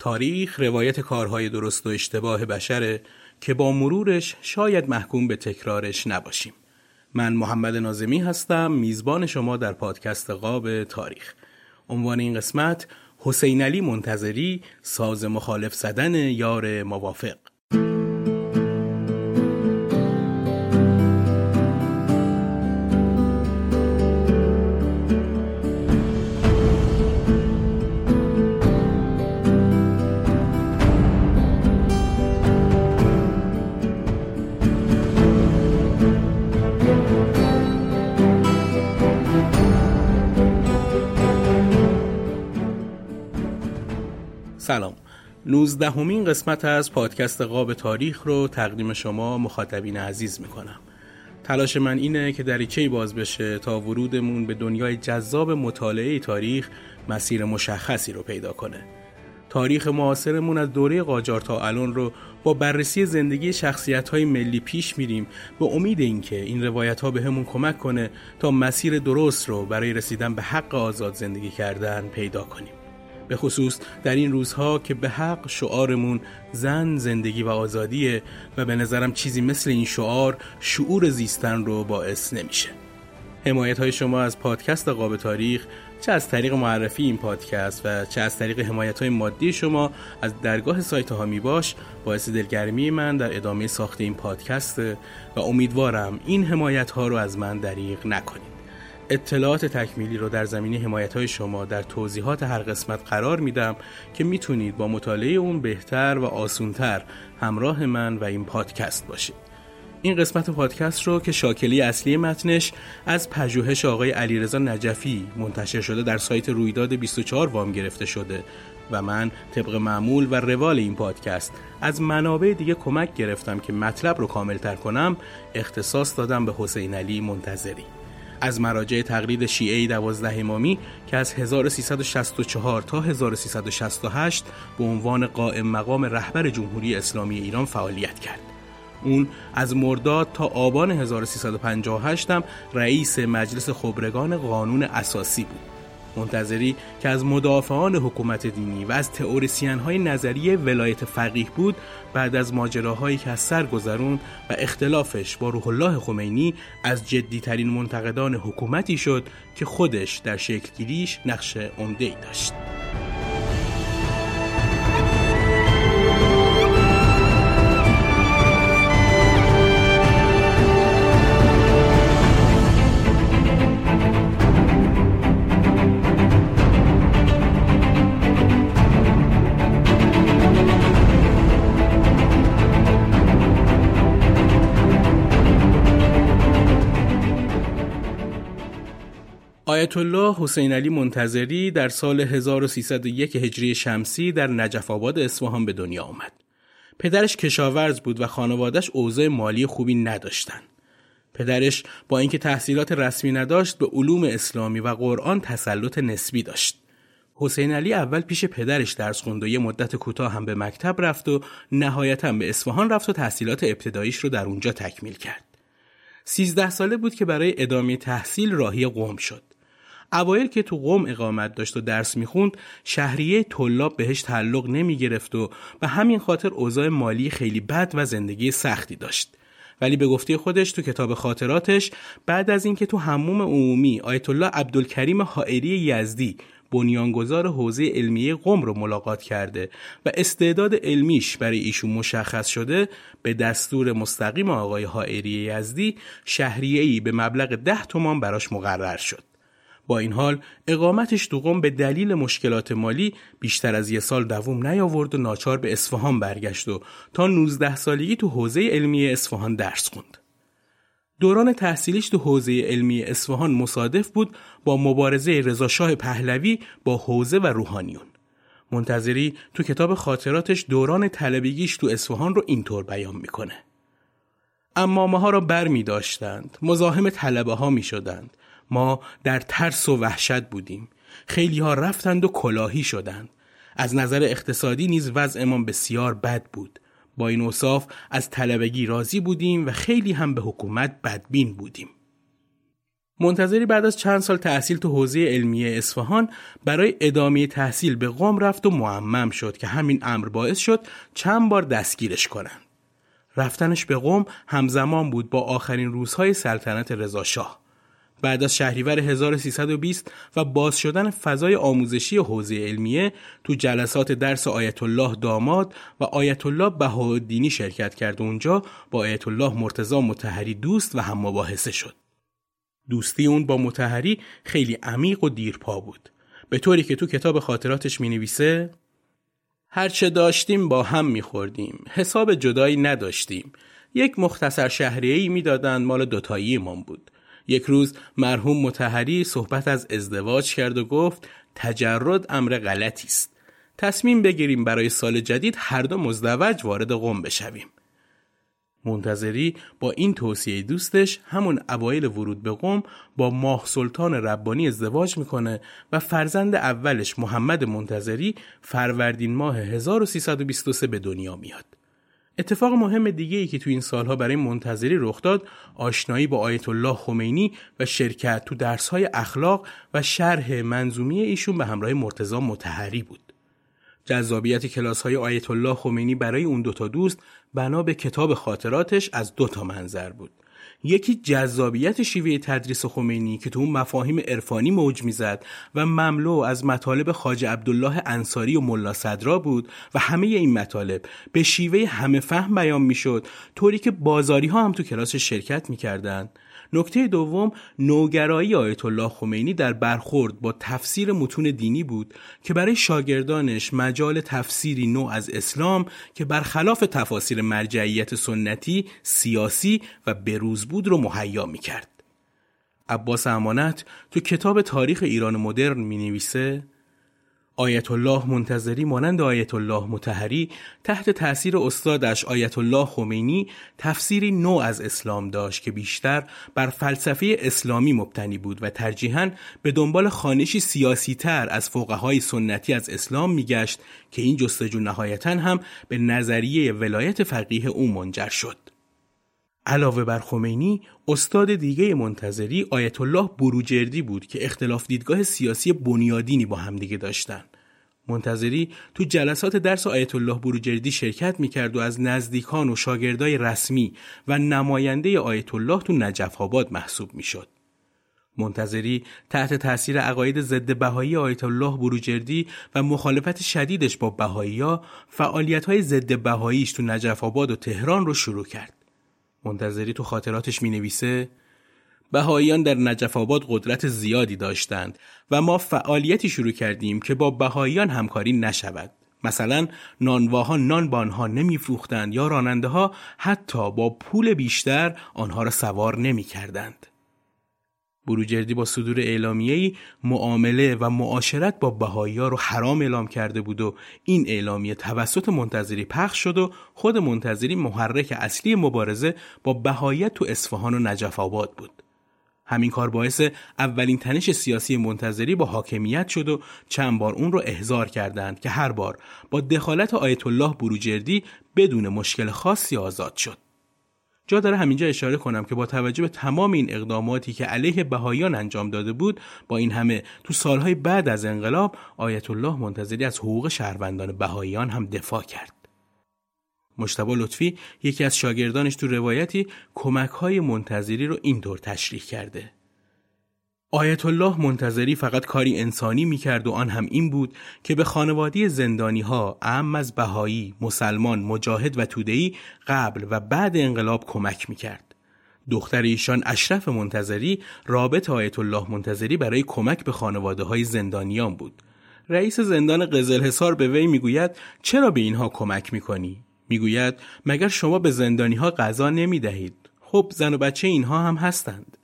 تاریخ روایت کارهای درست و اشتباه بشره که با مرورش شاید محکوم به تکرارش نباشیم. من محمد نازمی هستم میزبان شما در پادکست قاب تاریخ. عنوان این قسمت حسین علی منتظری ساز مخالف زدن یار موافق 19 همین قسمت از پادکست قاب تاریخ رو تقدیم شما مخاطبین عزیز می‌کنم. تلاش من اینه که دریچه‌ای باز بشه تا ورودمون به دنیای جذاب مطالعه تاریخ مسیر مشخصی رو پیدا کنه. تاریخ معاصرمون از دوره قاجار تا الان رو با بررسی زندگی شخصیت های ملی پیش میریم به امید اینکه این روایت ها به همون کمک کنه تا مسیر درست رو برای رسیدن به حق آزاد زندگی کردن پیدا کنیم. به خصوص در این روزها که به حق شعارمون زن زندگی و آزادیه و به نظرم چیزی مثل این شعار شعور زیستن رو باعث نمیشه. حمایت های شما از پادکست قاب تاریخ چه از طریق معرفی این پادکست و چه از طریق حمایت های مادی شما از درگاه سایت ها می باش باعث دلگرمی من در ادامه ساخت این پادکست و امیدوارم این حمایت ها رو از من دریغ نکنید. اطلاعات تکمیلی رو در زمینه حمایت های شما در توضیحات هر قسمت قرار میدم که می‌تونید با مطالعه اون بهتر و آسونتر همراه من و این پادکست باشید. این قسمت پادکست رو که شاکلی اصلی متنش از پژوهش آقای علیرضا نجفی منتشر شده در سایت رویداد 24 وام گرفته شده و من طبق معمول و روال این پادکست از منابع دیگه کمک گرفتم که مطلب رو کاملتر کنم اختصاص دادم به حسین علی منتظری. از مراجع تقلید شیعه دوازده امامی که از 1364 تا 1368 به عنوان قائم مقام رهبر جمهوری اسلامی ایران فعالیت کرد. اون از مرداد تا آبان 1358 هم رئیس مجلس خبرگان قانون اساسی بود. منتظری که از مدافعان حکومت دینی و از تئوریسین های نظری ولایت فقیه بود بعد از ماجراهایی که از سر گذرون و اختلافش با روح الله خمینی از جدیترین منتقدان حکومتی شد که خودش در شکلگیریش نقش عمده داشت. آیت الله حسین علی منتظری در سال 1301 هجری شمسی در نجف آباد اصفهان به دنیا آمد. پدرش کشاورز بود و خانوادش اوضاع مالی خوبی نداشتند. پدرش با اینکه تحصیلات رسمی نداشت به علوم اسلامی و قرآن تسلط نسبی داشت. حسین علی اول پیش پدرش درس خوند و یه مدت کوتاه هم به مکتب رفت و نهایتا به اصفهان رفت و تحصیلات ابتداییش رو در اونجا تکمیل کرد. سیزده ساله بود که برای ادامه تحصیل راهی قوم شد. اوایل که تو قوم اقامت داشت و درس می‌خوند شهریه طلاب بهش تعلق نمی گرفت و به همین خاطر اوضاع مالی خیلی بد و زندگی سختی داشت. ولی به گفته خودش تو کتاب خاطراتش بعد از اینکه تو حموم عمومی آیت الله عبدالکریم حائری یزدی بنیانگذار حوزه علمیه قم رو ملاقات کرده و استعداد علمیش برای ایشون مشخص شده به دستور مستقیم آقای حائری یزدی شهریه‌ای به مبلغ ده تومان براش مقرر شد. با این حال اقامتش تو قم به دلیل مشکلات مالی بیشتر از یه سال دووم نیاورد و ناچار به اصفهان برگشت و تا 19 سالگی تو حوزه علمی اصفهان درس خوند. دوران تحصیلیش تو حوزه علمی اصفهان مصادف بود با مبارزه رضاشاه پهلوی با حوزه و روحانیون. منتظری تو کتاب خاطراتش دوران طلبگیش تو اصفهان رو اینطور بیان می‌کنه. اما ها را بر می داشتند. مزاحم طلبه ها می شدند. ما در ترس و وحشت بودیم. خیلی ها رفتند و کلاهی شدند. از نظر اقتصادی نیز وضعمان بسیار بد بود. با این اوصاف از طلبگی راضی بودیم و خیلی هم به حکومت بدبین بودیم. منتظری بعد از چند سال تحصیل تو حوزه علمیه اصفهان برای ادامه تحصیل به قوم رفت و معمم شد که همین امر باعث شد چند بار دستگیرش کنند. رفتنش به قوم همزمان بود با آخرین روزهای سلطنت رضا شاه. بعد از شهریور 1320 و باز شدن فضای آموزشی حوزه علمیه تو جلسات درس آیت الله داماد و آیت الله بهاءالدینی شرکت کرد اونجا با آیت الله مرتضی متحری دوست و هم مباحثه شد. دوستی اون با متحری خیلی عمیق و دیرپا بود. به طوری که تو کتاب خاطراتش می نویسه هرچه داشتیم با هم می خوردیم. حساب جدایی نداشتیم. یک مختصر شهریهی می‌دادند مال دوتایی من بود. یک روز مرحوم متحری صحبت از ازدواج کرد و گفت تجرد امر غلطی است. تصمیم بگیریم برای سال جدید هر دو مزدوج وارد قم بشویم. منتظری با این توصیه دوستش همون اوایل ورود به قم با ماه سلطان ربانی ازدواج می‌کنه و فرزند اولش محمد منتظری فروردین ماه 1323 به دنیا میاد. اتفاق مهم دیگه ای که تو این سالها برای منتظری رخ داد آشنایی با آیت الله خمینی و شرکت تو درسهای اخلاق و شرح منظومی ایشون به همراه مرتضی متحری بود. جذابیت کلاس های آیت الله خمینی برای اون دوتا دوست بنا به کتاب خاطراتش از دو تا منظر بود. یکی جذابیت شیوه تدریس خمینی که تو اون مفاهیم عرفانی موج می‌زد و مملو از مطالب خاج عبدالله انصاری و ملا صدرا بود و همه این مطالب به شیوه همه فهم بیان می‌شد طوری که بازاری ها هم تو کلاس شرکت می‌کردند نکته دوم نوگرایی آیت الله خمینی در برخورد با تفسیر متون دینی بود که برای شاگردانش مجال تفسیری نو از اسلام که برخلاف تفاسیر مرجعیت سنتی سیاسی و بروز بود رو مهیا می کرد. عباس امانت تو کتاب تاریخ ایران مدرن می نویسه آیت الله منتظری مانند آیت الله متحری تحت تأثیر استادش آیت الله خمینی تفسیری نو از اسلام داشت که بیشتر بر فلسفه اسلامی مبتنی بود و ترجیحاً به دنبال خانشی سیاسی تر از فقهای سنتی از اسلام میگشت که این جستجو نهایتا هم به نظریه ولایت فقیه او منجر شد. علاوه بر خمینی استاد دیگه منتظری آیت الله بروجردی بود که اختلاف دیدگاه سیاسی بنیادینی با همدیگه داشتن منتظری تو جلسات درس آیت الله بروجردی شرکت می‌کرد و از نزدیکان و شاگردای رسمی و نماینده آیت الله تو نجف آباد محسوب می‌شد. منتظری تحت تاثیر عقاید ضد بهایی آیت الله بروجردی و مخالفت شدیدش با بهایی ها فعالیت های ضد بهاییش تو نجف آباد و تهران رو شروع کرد. منتظری تو خاطراتش می نویسه بهاییان در نجف آباد قدرت زیادی داشتند و ما فعالیتی شروع کردیم که با بهاییان همکاری نشود. مثلا نانواها نان با آنها نمیفروختند یا راننده ها حتی با پول بیشتر آنها را سوار نمی کردند. بروجردی با صدور اعلامیه‌ای معامله و معاشرت با بهایی‌ها رو حرام اعلام کرده بود و این اعلامیه توسط منتظری پخش شد و خود منتظری محرک اصلی مبارزه با بهاییت تو اصفهان و نجف آباد بود. همین کار باعث اولین تنش سیاسی منتظری با حاکمیت شد و چند بار اون رو احضار کردند که هر بار با دخالت آیت الله بروجردی بدون مشکل خاصی آزاد شد. جا داره همینجا اشاره کنم که با توجه به تمام این اقداماتی که علیه بهاییان انجام داده بود با این همه تو سالهای بعد از انقلاب آیت الله منتظری از حقوق شهروندان بهاییان هم دفاع کرد مشتبه لطفی یکی از شاگردانش تو روایتی کمک های منتظری رو اینطور تشریح کرده آیت الله منتظری فقط کاری انسانی می‌کرد و آن هم این بود که به خانوادی زندانی ها اهم از بهایی، مسلمان، مجاهد و تودهی قبل و بعد انقلاب کمک می‌کرد. دختر ایشان اشرف منتظری رابط آیت الله منتظری برای کمک به خانواده های زندانیان بود. رئیس زندان قزل به وی می‌گوید چرا به اینها کمک می‌کنی؟ می‌گوید مگر شما به زندانی ها غذا نمی دهید؟ خب زن و بچه اینها هم هستند.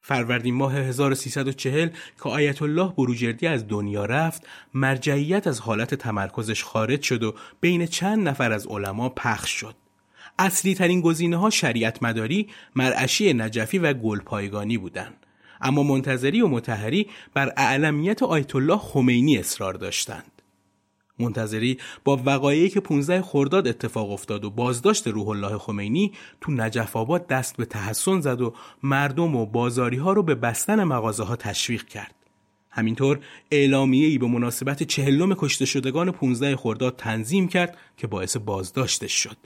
فروردین ماه 1340 که آیت الله بروجردی از دنیا رفت مرجعیت از حالت تمرکزش خارج شد و بین چند نفر از علما پخش شد اصلی ترین گزینه ها شریعت مداری، مرعشی نجفی و گلپایگانی بودند. اما منتظری و متحری بر اعلمیت آیت الله خمینی اصرار داشتند. منتظری با وقایعی که 15 خرداد اتفاق افتاد و بازداشت روح الله خمینی تو نجف آباد دست به تحسن زد و مردم و بازاری ها رو به بستن مغازه ها تشویق کرد. همینطور اعلامیه ای به مناسبت چهلم کشته شدگان 15 خرداد تنظیم کرد که باعث بازداشتش شد.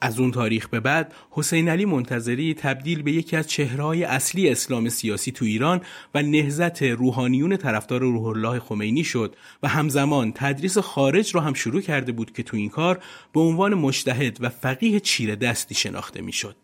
از اون تاریخ به بعد حسین علی منتظری تبدیل به یکی از چهرهای اصلی اسلام سیاسی تو ایران و نهزت روحانیون طرفدار روح الله خمینی شد و همزمان تدریس خارج رو هم شروع کرده بود که تو این کار به عنوان مشتهد و فقیه چیره دستی شناخته می‌شد.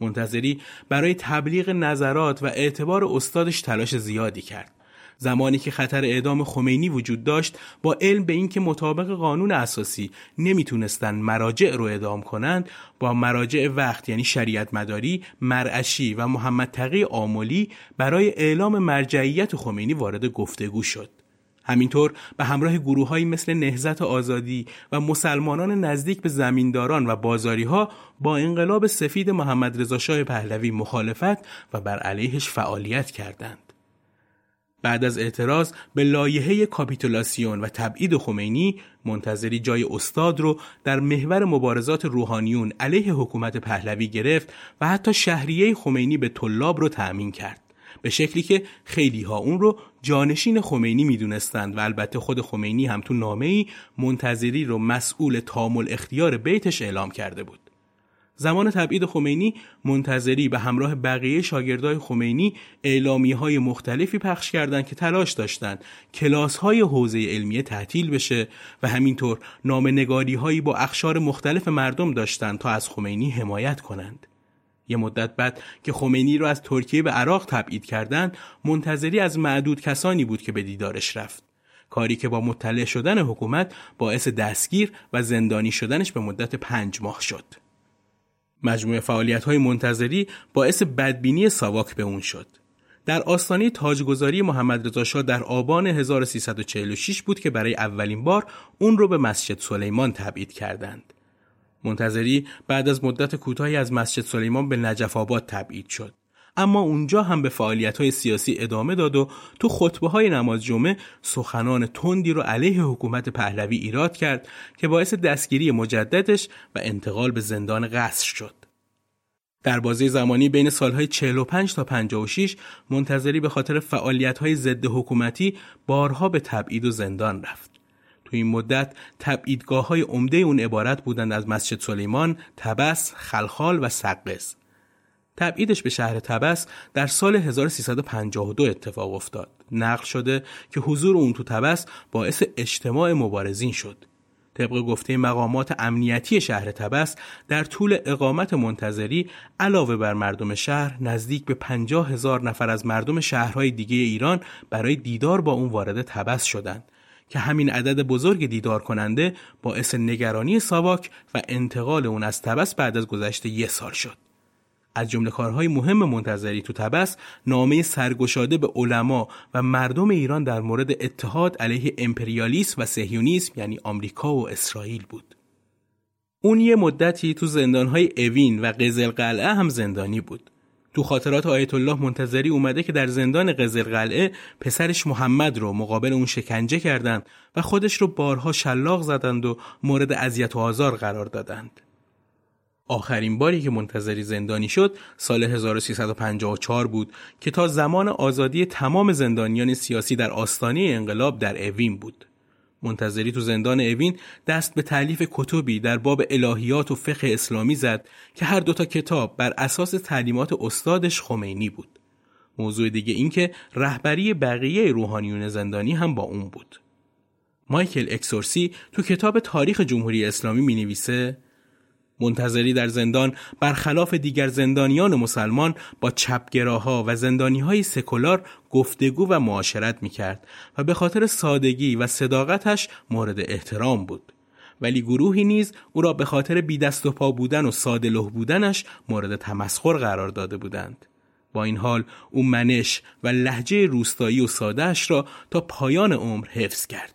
منتظری برای تبلیغ نظرات و اعتبار استادش تلاش زیادی کرد. زمانی که خطر اعدام خمینی وجود داشت با علم به اینکه مطابق قانون اساسی نمی‌تونستن مراجع رو اعدام کنند با مراجع وقت یعنی شریعت مداری مرعشی و محمد تقی آمولی برای اعلام مرجعیت خمینی وارد گفتگو شد همینطور به همراه گروههایی مثل نهزت آزادی و مسلمانان نزدیک به زمینداران و بازاری ها با انقلاب سفید محمد رضا شاه پهلوی مخالفت و بر علیهش فعالیت کردند. بعد از اعتراض به لایحه کاپیتولاسیون و تبعید خمینی منتظری جای استاد رو در محور مبارزات روحانیون علیه حکومت پهلوی گرفت و حتی شهریه خمینی به طلاب رو تأمین کرد. به شکلی که خیلی ها اون رو جانشین خمینی می‌دونستند و البته خود خمینی هم تو نامه ای منتظری رو مسئول تامل اختیار بیتش اعلام کرده بود. زمان تبعید خمینی منتظری به همراه بقیه شاگردای خمینی اعلامی های مختلفی پخش کردند که تلاش داشتند کلاس های حوزه علمیه تعطیل بشه و همینطور نگاری هایی با اخشار مختلف مردم داشتند تا از خمینی حمایت کنند. یه مدت بعد که خمینی رو از ترکیه به عراق تبعید کردند منتظری از معدود کسانی بود که به دیدارش رفت. کاری که با مطلع شدن حکومت باعث دستگیر و زندانی شدنش به مدت پنج ماه شد. مجموعه فعالیت های منتظری باعث بدبینی ساواک به اون شد. در آستانه تاجگذاری محمد رضا شاه در آبان 1346 بود که برای اولین بار اون رو به مسجد سلیمان تبعید کردند. منتظری بعد از مدت کوتاهی از مسجد سلیمان به نجف آباد تبعید شد. اما اونجا هم به فعالیت های سیاسی ادامه داد و تو خطبه های نماز جمعه سخنان تندی رو علیه حکومت پهلوی ایراد کرد که باعث دستگیری مجددش و انتقال به زندان قصر شد. در بازی زمانی بین سالهای 45 تا 56 منتظری به خاطر های ضد حکومتی بارها به تبعید و زندان رفت. تو این مدت تبعیدگاه های عمده اون عبارت بودند از مسجد سلیمان، تبس، خلخال و سقز. تبعیدش به شهر تبس در سال 1352 اتفاق افتاد. نقل شده که حضور اون تو تبس باعث اجتماع مبارزین شد. طبق گفته مقامات امنیتی شهر تبس در طول اقامت منتظری علاوه بر مردم شهر نزدیک به پنجاه هزار نفر از مردم شهرهای دیگه ایران برای دیدار با اون وارد تبس شدند که همین عدد بزرگ دیدار کننده باعث نگرانی ساواک و انتقال اون از تبس بعد از گذشته یه سال شد. از جمله کارهای مهم منتظری تو تبس نامه سرگشاده به علما و مردم ایران در مورد اتحاد علیه امپریالیسم و سهیونیسم یعنی آمریکا و اسرائیل بود. اون یه مدتی تو زندانهای اوین و قزل قلعه هم زندانی بود. تو خاطرات آیت الله منتظری اومده که در زندان قزل قلعه پسرش محمد رو مقابل اون شکنجه کردند و خودش رو بارها شلاق زدند و مورد اذیت و آزار قرار دادند. آخرین باری که منتظری زندانی شد سال 1354 بود که تا زمان آزادی تمام زندانیان سیاسی در آستانه انقلاب در اوین بود. منتظری تو زندان اوین دست به تعلیف کتبی در باب الهیات و فقه اسلامی زد که هر دوتا کتاب بر اساس تعلیمات استادش خمینی بود. موضوع دیگه این که رهبری بقیه روحانیون زندانی هم با اون بود. مایکل اکسورسی تو کتاب تاریخ جمهوری اسلامی می نویسه منتظری در زندان برخلاف دیگر زندانیان مسلمان با چپگراها و زندانی های سکولار گفتگو و معاشرت می کرد و به خاطر سادگی و صداقتش مورد احترام بود. ولی گروهی نیز او را به خاطر بی دست و پا بودن و ساده بودنش مورد تمسخر قرار داده بودند. با این حال او منش و لحجه روستایی و سادهش را تا پایان عمر حفظ کرد.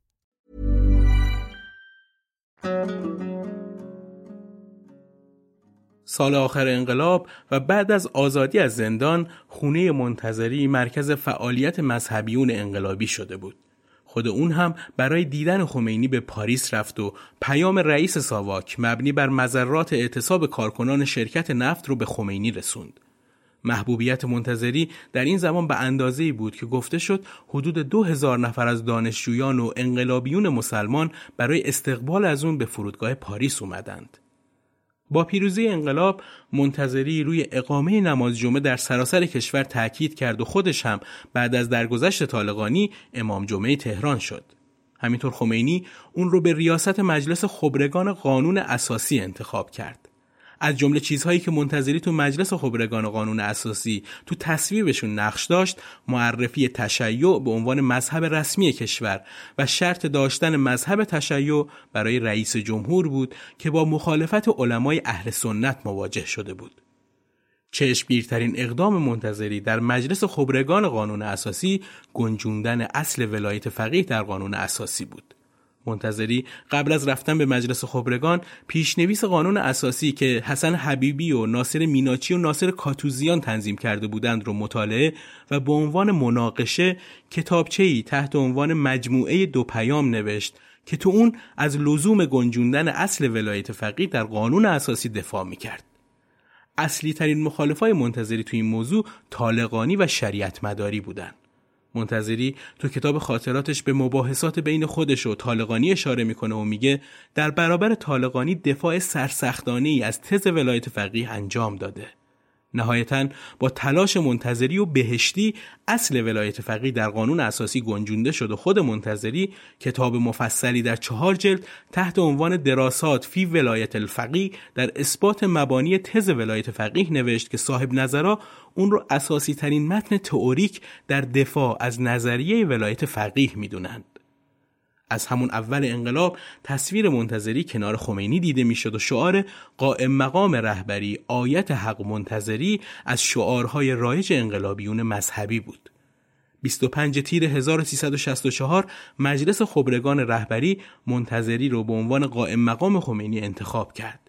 سال آخر انقلاب و بعد از آزادی از زندان خونه منتظری مرکز فعالیت مذهبیون انقلابی شده بود. خود اون هم برای دیدن خمینی به پاریس رفت و پیام رئیس ساواک مبنی بر مذرات اعتصاب کارکنان شرکت نفت رو به خمینی رسوند. محبوبیت منتظری در این زمان به اندازه بود که گفته شد حدود دو هزار نفر از دانشجویان و انقلابیون مسلمان برای استقبال از اون به فرودگاه پاریس اومدند. با پیروزی انقلاب منتظری روی اقامه نماز جمعه در سراسر کشور تاکید کرد و خودش هم بعد از درگذشت طالقانی امام جمعه تهران شد. همینطور خمینی اون رو به ریاست مجلس خبرگان قانون اساسی انتخاب کرد. از جمله چیزهایی که منتظری تو مجلس خبرگان قانون اساسی تو تصویبشون نقش داشت معرفی تشیع به عنوان مذهب رسمی کشور و شرط داشتن مذهب تشیع برای رئیس جمهور بود که با مخالفت علمای اهل سنت مواجه شده بود. چشمگیرترین اقدام منتظری در مجلس خبرگان قانون اساسی گنجوندن اصل ولایت فقیه در قانون اساسی بود. منتظری قبل از رفتن به مجلس خبرگان پیشنویس قانون اساسی که حسن حبیبی و ناصر میناچی و ناصر کاتوزیان تنظیم کرده بودند رو مطالعه و به عنوان مناقشه کتابچه‌ای تحت عنوان مجموعه دو پیام نوشت که تو اون از لزوم گنجوندن اصل ولایت فقیه در قانون اساسی دفاع می‌کرد. اصلی ترین مخالفای منتظری تو این موضوع طالقانی و شریعت مداری بودند. منتظری تو کتاب خاطراتش به مباحثات بین خودش و طالقانی اشاره می‌کنه و میگه در برابر طالقانی دفاع سرسختانه ای از تز ولایت فقیه انجام داده. نهایتا با تلاش منتظری و بهشتی اصل ولایت فقیه در قانون اساسی گنجونده شد و خود منتظری کتاب مفصلی در چهار جلد تحت عنوان دراسات فی ولایت الفقیه در اثبات مبانی تز ولایت فقیه نوشت که صاحب نظرها اون رو اساسی ترین متن تئوریک در دفاع از نظریه ولایت فقیه می‌دونند. از همون اول انقلاب تصویر منتظری کنار خمینی دیده می‌شد و شعار قائم مقام رهبری آیت حق منتظری از شعارهای رایج انقلابیون مذهبی بود. 25 تیر 1364 مجلس خبرگان رهبری منتظری رو به عنوان قائم مقام خمینی انتخاب کرد.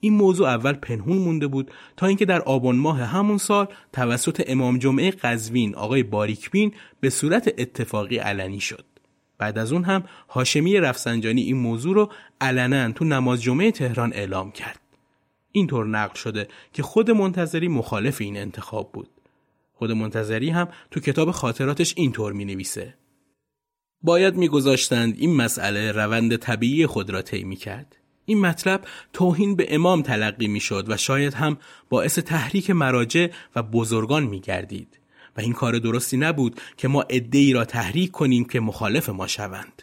این موضوع اول پنهون مونده بود تا اینکه در آبان ماه همون سال توسط امام جمعه قزوین آقای باریکبین به صورت اتفاقی علنی شد. بعد از اون هم هاشمی رفسنجانی این موضوع رو علنا تو نماز جمعه تهران اعلام کرد. اینطور نقل شده که خود منتظری مخالف این انتخاب بود. خود منتظری هم تو کتاب خاطراتش اینطور می نویسه. باید میگذاشتند این مسئله روند طبیعی خود را طی کرد. این مطلب توهین به امام تلقی می شد و شاید هم باعث تحریک مراجع و بزرگان می گردید. و این کار درستی نبود که ما ای را تحریک کنیم که مخالف ما شوند.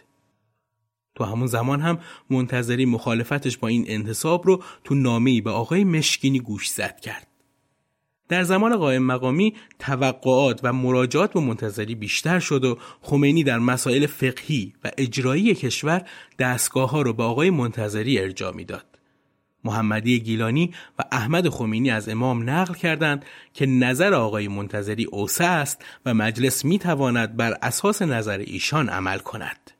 تو همون زمان هم منتظری مخالفتش با این انتصاب رو تو نامه‌ای به آقای مشکینی گوش زد کرد. در زمان قائم مقامی توقعات و مراجعات به منتظری بیشتر شد و خمینی در مسائل فقهی و اجرایی کشور دستگاه ها رو به آقای منتظری ارجا می‌داد. محمدی گیلانی و احمد خمینی از امام نقل کردند که نظر آقای منتظری اوسع است و مجلس می تواند بر اساس نظر ایشان عمل کند.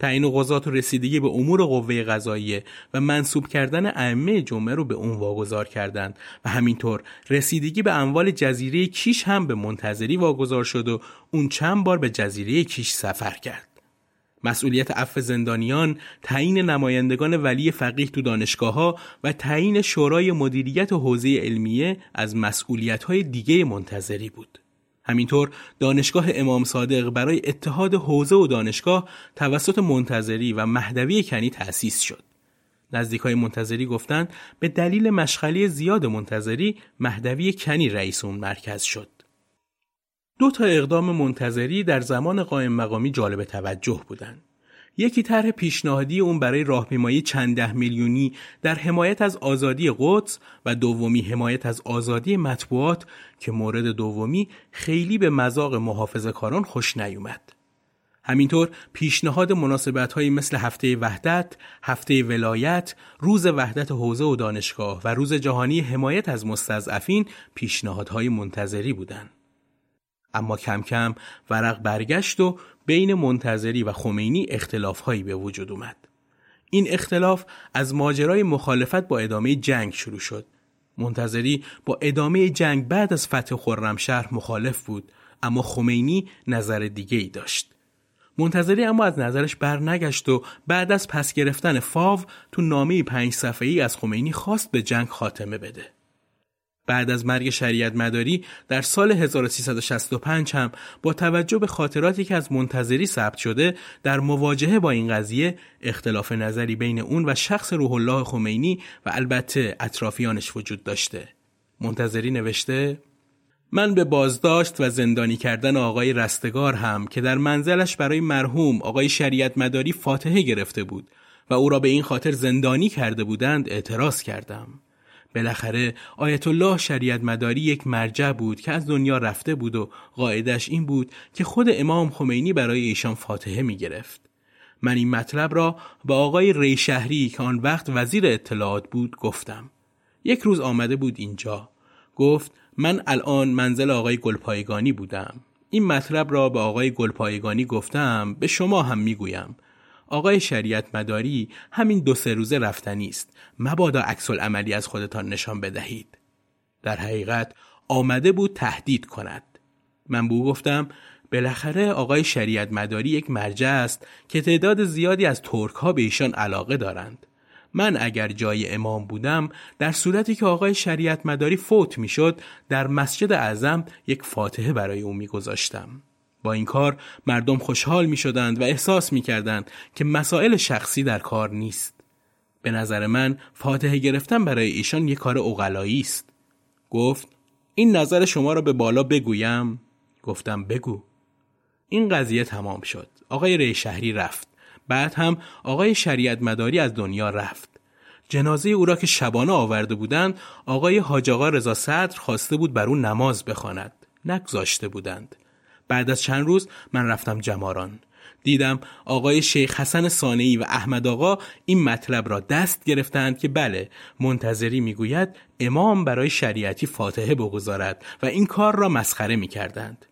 تعیین قضات و رسیدگی به امور قوه قضاییه و منصوب کردن ائمه جمعه رو به اون واگذار کردند و همینطور رسیدگی به اموال جزیره کیش هم به منتظری واگذار شد و اون چند بار به جزیره کیش سفر کرد. مسئولیت عفو زندانیان، تعیین نمایندگان ولی فقیه تو دانشگاه ها و تعیین شورای مدیریت و حوزه علمیه از مسئولیت های دیگه منتظری بود. همینطور دانشگاه امام صادق برای اتحاد حوزه و دانشگاه توسط منتظری و مهدوی کنی تأسیس شد. نزدیکای منتظری گفتند به دلیل مشغلی زیاد منتظری مهدوی کنی رئیس اون مرکز شد. دو تا اقدام منتظری در زمان قائم مقامی جالب توجه بودند. یکی طرح پیشنهادی اون برای راهپیمایی چند ده میلیونی در حمایت از آزادی قدس و دومی حمایت از آزادی مطبوعات که مورد دومی خیلی به مذاق محافظه کاران خوش نیومد. همینطور پیشنهاد مناسبت مثل هفته وحدت، هفته ولایت، روز وحدت حوزه و دانشگاه و روز جهانی حمایت از مستضعفین پیشنهادهای منتظری بودند. اما کم کم ورق برگشت و بین منتظری و خمینی اختلافهایی به وجود اومد. این اختلاف از ماجرای مخالفت با ادامه جنگ شروع شد. منتظری با ادامه جنگ بعد از فتح خرمشهر مخالف بود اما خمینی نظر دیگه ای داشت. منتظری اما از نظرش بر نگشت و بعد از پس گرفتن فاو تو نامه پنج صفحه‌ای از خمینی خواست به جنگ خاتمه بده. بعد از مرگ شریعت مداری در سال 1365 هم با توجه به خاطراتی که از منتظری ثبت شده در مواجهه با این قضیه اختلاف نظری بین اون و شخص روح الله خمینی و البته اطرافیانش وجود داشته. منتظری نوشته من به بازداشت و زندانی کردن آقای رستگار هم که در منزلش برای مرحوم آقای شریعت مداری فاتحه گرفته بود و او را به این خاطر زندانی کرده بودند اعتراض کردم. بالاخره آیت الله شریعت مداری یک مرجع بود که از دنیا رفته بود و قاعدش این بود که خود امام خمینی برای ایشان فاتحه می گرفت. من این مطلب را با آقای ری شهری که آن وقت وزیر اطلاعات بود گفتم. یک روز آمده بود اینجا. گفت من الان منزل آقای گلپایگانی بودم. این مطلب را به آقای گلپایگانی گفتم به شما هم می‌گویم آقای شریعت مداری همین دو سه روزه رفتنی است. مبادا عکس عملی از خودتان نشان بدهید. در حقیقت آمده بود تهدید کند. من بو گفتم بالاخره آقای شریعت مداری یک مرجع است که تعداد زیادی از ترک ها به ایشان علاقه دارند. من اگر جای امام بودم در صورتی که آقای شریعت مداری فوت می‌شد در مسجد اعظم یک فاتحه برای او میگذاشتم. با این کار مردم خوشحال می شدند و احساس می کردند که مسائل شخصی در کار نیست. به نظر من فاتحه گرفتن برای ایشان یک کار اغلایی است. گفت این نظر شما را به بالا بگویم؟ گفتم بگو. این قضیه تمام شد. آقای ری شهری رفت. بعد هم آقای شریعت مداری از دنیا رفت. جنازه او را که شبانه آورده بودند آقای حاج آقا رضا صدر خواسته بود بر او نماز بخواند نگذاشته بودند بعد از چند روز من رفتم جماران دیدم آقای شیخ حسن سانعی و احمد آقا این مطلب را دست گرفتند که بله منتظری می‌گوید امام برای شریعتی فاتحه بگذارد و این کار را مسخره می کردند.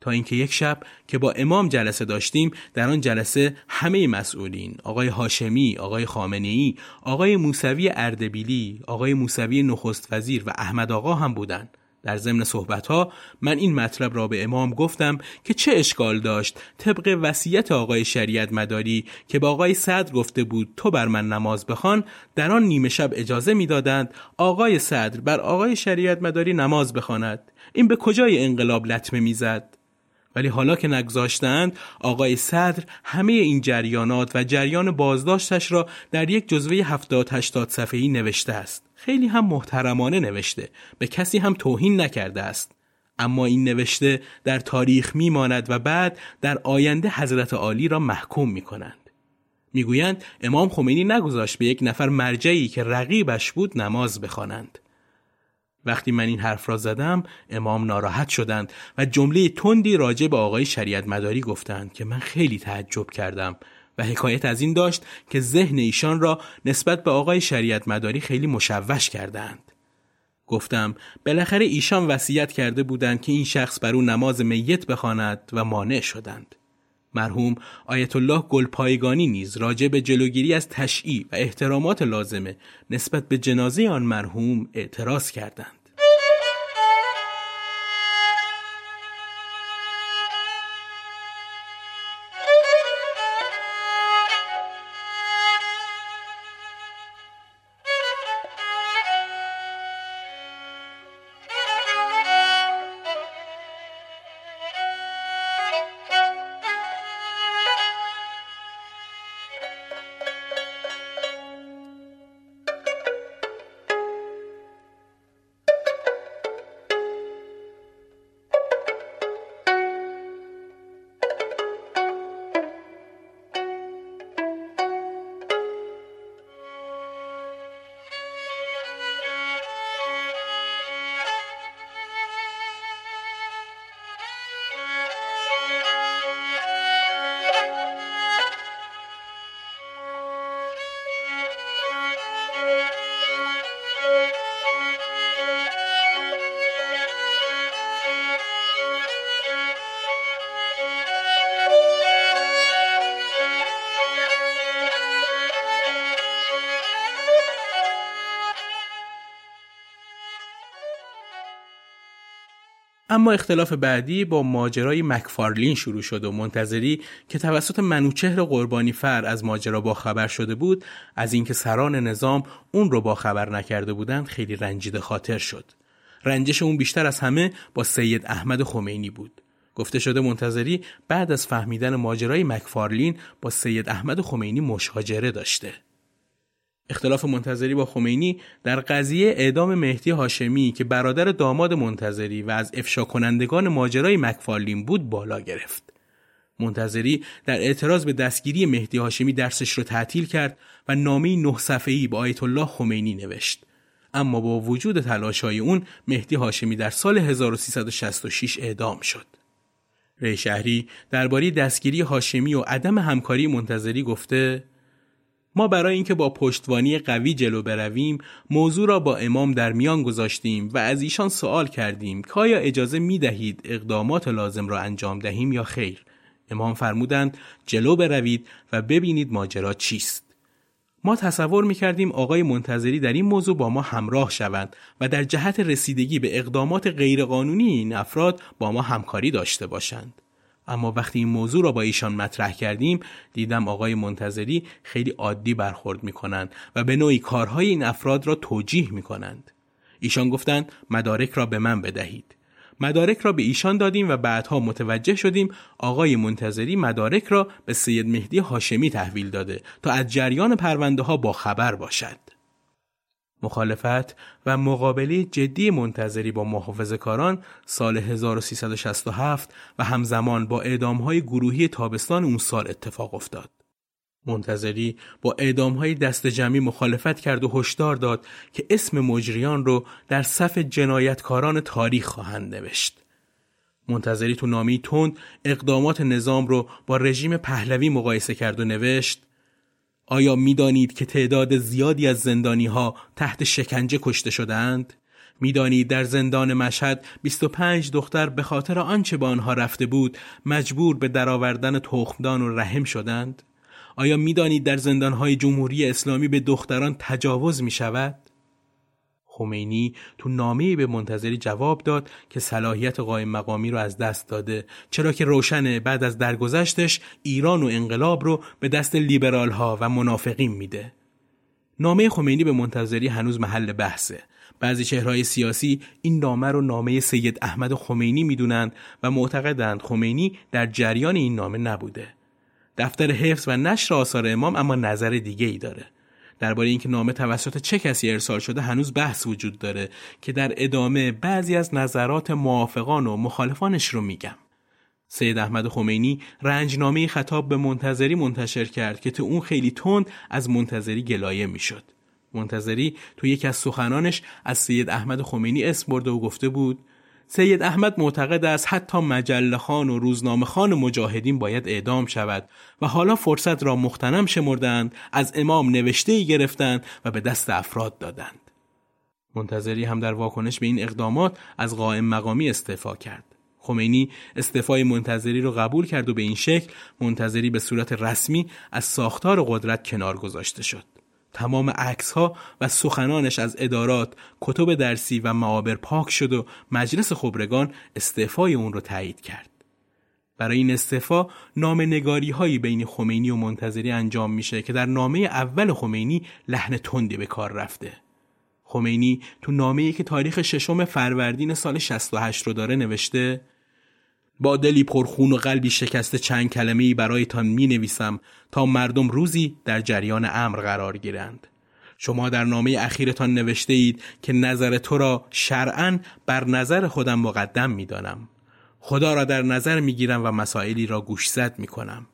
تا اینکه یک شب که با امام جلسه داشتیم در آن جلسه همه مسئولین آقای هاشمی، آقای خامنه آقای موسوی اردبیلی، آقای موسوی نخست وزیر و احمد آقا هم بودند. در ضمن ها من این مطلب را به امام گفتم که چه اشکال داشت طبق وصیت آقای شریعت مداری که با آقای صدر گفته بود تو بر من نماز بخوان در آن نیمه شب اجازه می‌دادند آقای صدر بر آقای شریعت مداری نماز بخواند. این به کجای انقلاب لطمه می‌زد؟ ولی حالا که نگذاشتند آقای صدر همه این جریانات و جریان بازداشتش را در یک جزوه 70 80 صفحه‌ای نوشته است. خیلی هم محترمانه نوشته به کسی هم توهین نکرده است اما این نوشته در تاریخ میماند و بعد در آینده حضرت عالی را محکوم می کنند. می‌گویند امام خمینی نگذاشت به یک نفر مرجعی که رقیبش بود نماز بخوانند. وقتی من این حرف را زدم امام ناراحت شدند و جمله تندی راجع به آقای شریعت مداری گفتند که من خیلی تعجب کردم و حکایت از این داشت که ذهن ایشان را نسبت به آقای شریعت مداری خیلی مشوش کردند. گفتم بالاخره ایشان وصیت کرده بودند که این شخص بر او نماز میت بخواند و مانع شدند. مرحوم آیت الله گلپایگانی نیز راجع به جلوگیری از تشییع و احترامات لازمه نسبت به جنازه آن مرحوم اعتراض کردند. اما اختلاف بعدی با ماجرای مکفارلین شروع شد و منتظری که توسط منوچهر قربانی فر از ماجرا با خبر شده بود از اینکه سران نظام اون رو با خبر نکرده بودند خیلی رنجیده خاطر شد. رنجش اون بیشتر از همه با سید احمد خمینی بود. گفته شده منتظری بعد از فهمیدن ماجرای مکفارلین با سید احمد خمینی مشاجره داشته. اختلاف منتظری با خمینی در قضیه اعدام مهدی هاشمی که برادر داماد منتظری و از افشا کنندگان ماجرای مکفالین بود بالا گرفت. منتظری در اعتراض به دستگیری مهدی هاشمی درسش رو تعطیل کرد و نامه نه صفحه‌ای با آیت الله خمینی نوشت. اما با وجود تلاش‌های اون مهدی هاشمی در سال 1366 اعدام شد. ری شهری درباره دستگیری هاشمی و عدم همکاری منتظری گفته ما برای اینکه با پشتوانی قوی جلو برویم موضوع را با امام در میان گذاشتیم و از ایشان سوال کردیم که آیا اجازه می دهید اقدامات لازم را انجام دهیم یا خیر امام فرمودند جلو بروید و ببینید ماجرا چیست ما تصور می‌کردیم آقای منتظری در این موضوع با ما همراه شوند و در جهت رسیدگی به اقدامات غیرقانونی این افراد با ما همکاری داشته باشند. اما وقتی این موضوع را با ایشان مطرح کردیم دیدم آقای منتظری خیلی عادی برخورد می کنند و به نوعی کارهای این افراد را توجیه می کنند. ایشان گفتند مدارک را به من بدهید. مدارک را به ایشان دادیم و بعدها متوجه شدیم آقای منتظری مدارک را به سید مهدی هاشمی تحویل داده تا از جریان پرونده ها با خبر باشد. مخالفت و مقابله جدی منتظری با محافظ کاران سال 1367 و همزمان با های گروهی تابستان اون سال اتفاق افتاد. منتظری با های دست جمعی مخالفت کرد و هشدار داد که اسم مجریان رو در صف جنایتکاران تاریخ خواهند نوشت. منتظری تو نامی تند اقدامات نظام رو با رژیم پهلوی مقایسه کرد و نوشت آیا می‌دانید که تعداد زیادی از زندانی ها تحت شکنجه کشته شدند؟ می‌دانید در زندان مشهد 25 دختر به خاطر آنچه به آنها رفته بود مجبور به درآوردن تخمدان و رحم شدند؟ آیا می‌دانید در زندانهای جمهوری اسلامی به دختران تجاوز می شود؟ خمینی تو نامه‌ای به منتظری جواب داد که صلاحیت قائم مقامی رو از دست داده چرا که روشنه بعد از درگذشتش ایران و انقلاب رو به دست لیبرال ها و منافقین میده. نامه خمینی به منتظری هنوز محل بحثه. بعضی چهرهای سیاسی این نامه رو نامه سید احمد خمینی می‌دونند و معتقدند خمینی در جریان این نامه نبوده. دفتر حفظ و نشر آثار امام اما نظر دیگه ای داره. درباره اینکه نامه توسط چه کسی ارسال شده هنوز بحث وجود داره که در ادامه بعضی از نظرات موافقان و مخالفانش رو میگم. سید احمد خمینی رنجنامه خطاب به منتظری منتشر کرد که تو اون خیلی تند از منتظری گلایه می‌شد. منتظری تو یکی از سخنانش از سید احمد خمینی اسم برده و گفته بود سید احمد معتقد است حتی مجله خان و روزنامه خان مجاهدین باید اعدام شود و حالا فرصت را مختنم شمردند از امام نوشته ای گرفتند و به دست افراد دادند. منتظری هم در واکنش به این اقدامات از قائم مقامی استعفا کرد. خمینی استعفای منتظری را قبول کرد و به این شکل منتظری به صورت رسمی از ساختار قدرت کنار گذاشته شد. تمام عکس ها و سخنانش از ادارات، کتب درسی و معابر پاک شد و مجلس خبرگان استعفای اون رو تایید کرد. برای این استعفا نامه نگاری هایی بین خمینی و منتظری انجام میشه که در نامه اول خمینی لحن تندی به کار رفته. خمینی تو نامه‌ای که تاریخ ششم فروردین سال 68 رو داره نوشته با دلی پرخون و قلبی شکسته چند کلمه ای برایتان می نویسم تا مردم روزی در جریان امر قرار گیرند. شما در نامه اخیرتان نوشته اید که نظر تو را شرعا بر نظر خودم مقدم می دانم. خدا را در نظر می گیرم و مسائلی را گوشزد می کنم.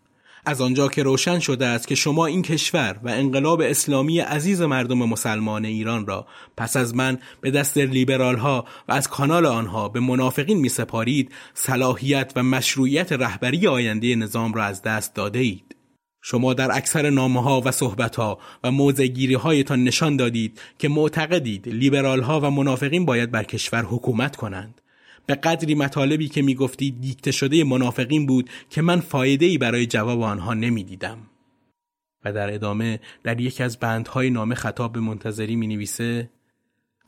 از آنجا که روشن شده است که شما این کشور و انقلاب اسلامی عزیز مردم مسلمان ایران را پس از من به دست لیبرال ها و از کانال آنها به منافقین می سپارید صلاحیت و مشروعیت رهبری آینده نظام را از دست داده اید. شما در اکثر نامه ها و صحبت ها و موزگیری هایتان نشان دادید که معتقدید لیبرال ها و منافقین باید بر کشور حکومت کنند. به قدری مطالبی که می‌گفتید دیکته شده منافقین بود که من فایده ای برای جواب آنها نمی‌دیدم. و در ادامه در یکی از بندهای نامه خطاب به منتظری می نویسه